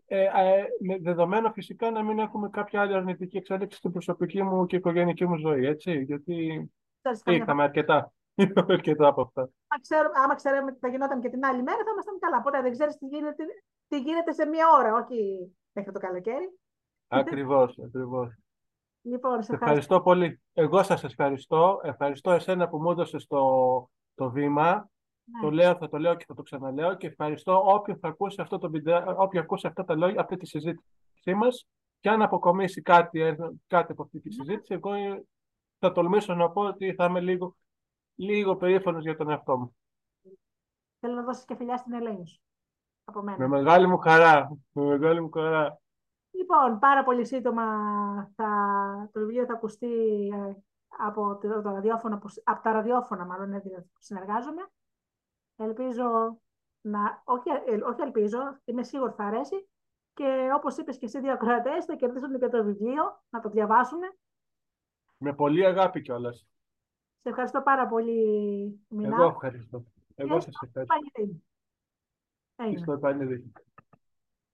Ε, ε, με δεδομένο φυσικά να μην έχουμε κάποια άλλη αρνητική εξέλιξη στην προσωπική μου και οικογενειακή μου ζωή, έτσι, γιατί Ξέρεις, καμιά είχαμε αρκετά. *laughs* Είχαμε αρκετά από αυτά. άμα ξέρουμε, άμα ξέρουμε τι θα γινόταν και την άλλη μέρα, θα ήμασταν καλά. Ποτέ δεν ξέρεις τι γίνεται, τι γίνεται σε μία ώρα, όχι μέχρι το καλοκαίρι. Ακριβώς, ακριβώς. Λοιπόν, σε Σε ευχαριστώ. ευχαριστώ πολύ. Εγώ σας ευχαριστώ. Ευχαριστώ εσένα που μου έδωσες το, το βήμα. Ναι. Το λέω, θα το λέω και θα το ξαναλέω και ευχαριστώ όποιον θα ακούσει αυτό το βιντεό, όποιον ακούσει αυτά τα λόγια, αυτή τη συζήτησή μας και αν αποκομίσει κάτι, ε, κάτι από αυτή τη συζήτηση, εγώ ε, θα τολμήσω να πω ότι θα είμαι λίγο, λίγο περήφανος για τον εαυτό μου. Θέλω να δώσεις και φιλιά στην Ελένη σου. Από μένα. Με μεγάλη μου χαρά. Με μεγάλη μου χαρά. Λοιπόν, πάρα πολύ σύντομα θα, το βιβλίο θα ακουστεί ε, από, το, το ραδιόφωνο, που- από τα ραδιόφωνα μάλλον έτσι, που συνεργάζομαι. Ελπίζω να, όχι, ε, όχι ελπίζω, είμαι σίγουρη θα αρέσει και όπως είπες και εσύ δύο ακροατές θα κερδίσουν και το βιβλίο, να το διαβάσουν. Με πολύ αγάπη κιόλας. Σε ευχαριστώ πάρα πολύ, Μινά. Εγώ ευχαριστώ. Εγώ Και σας ευχαριστώ. Πανηγύρι. Έγινε. Στο επανειδή.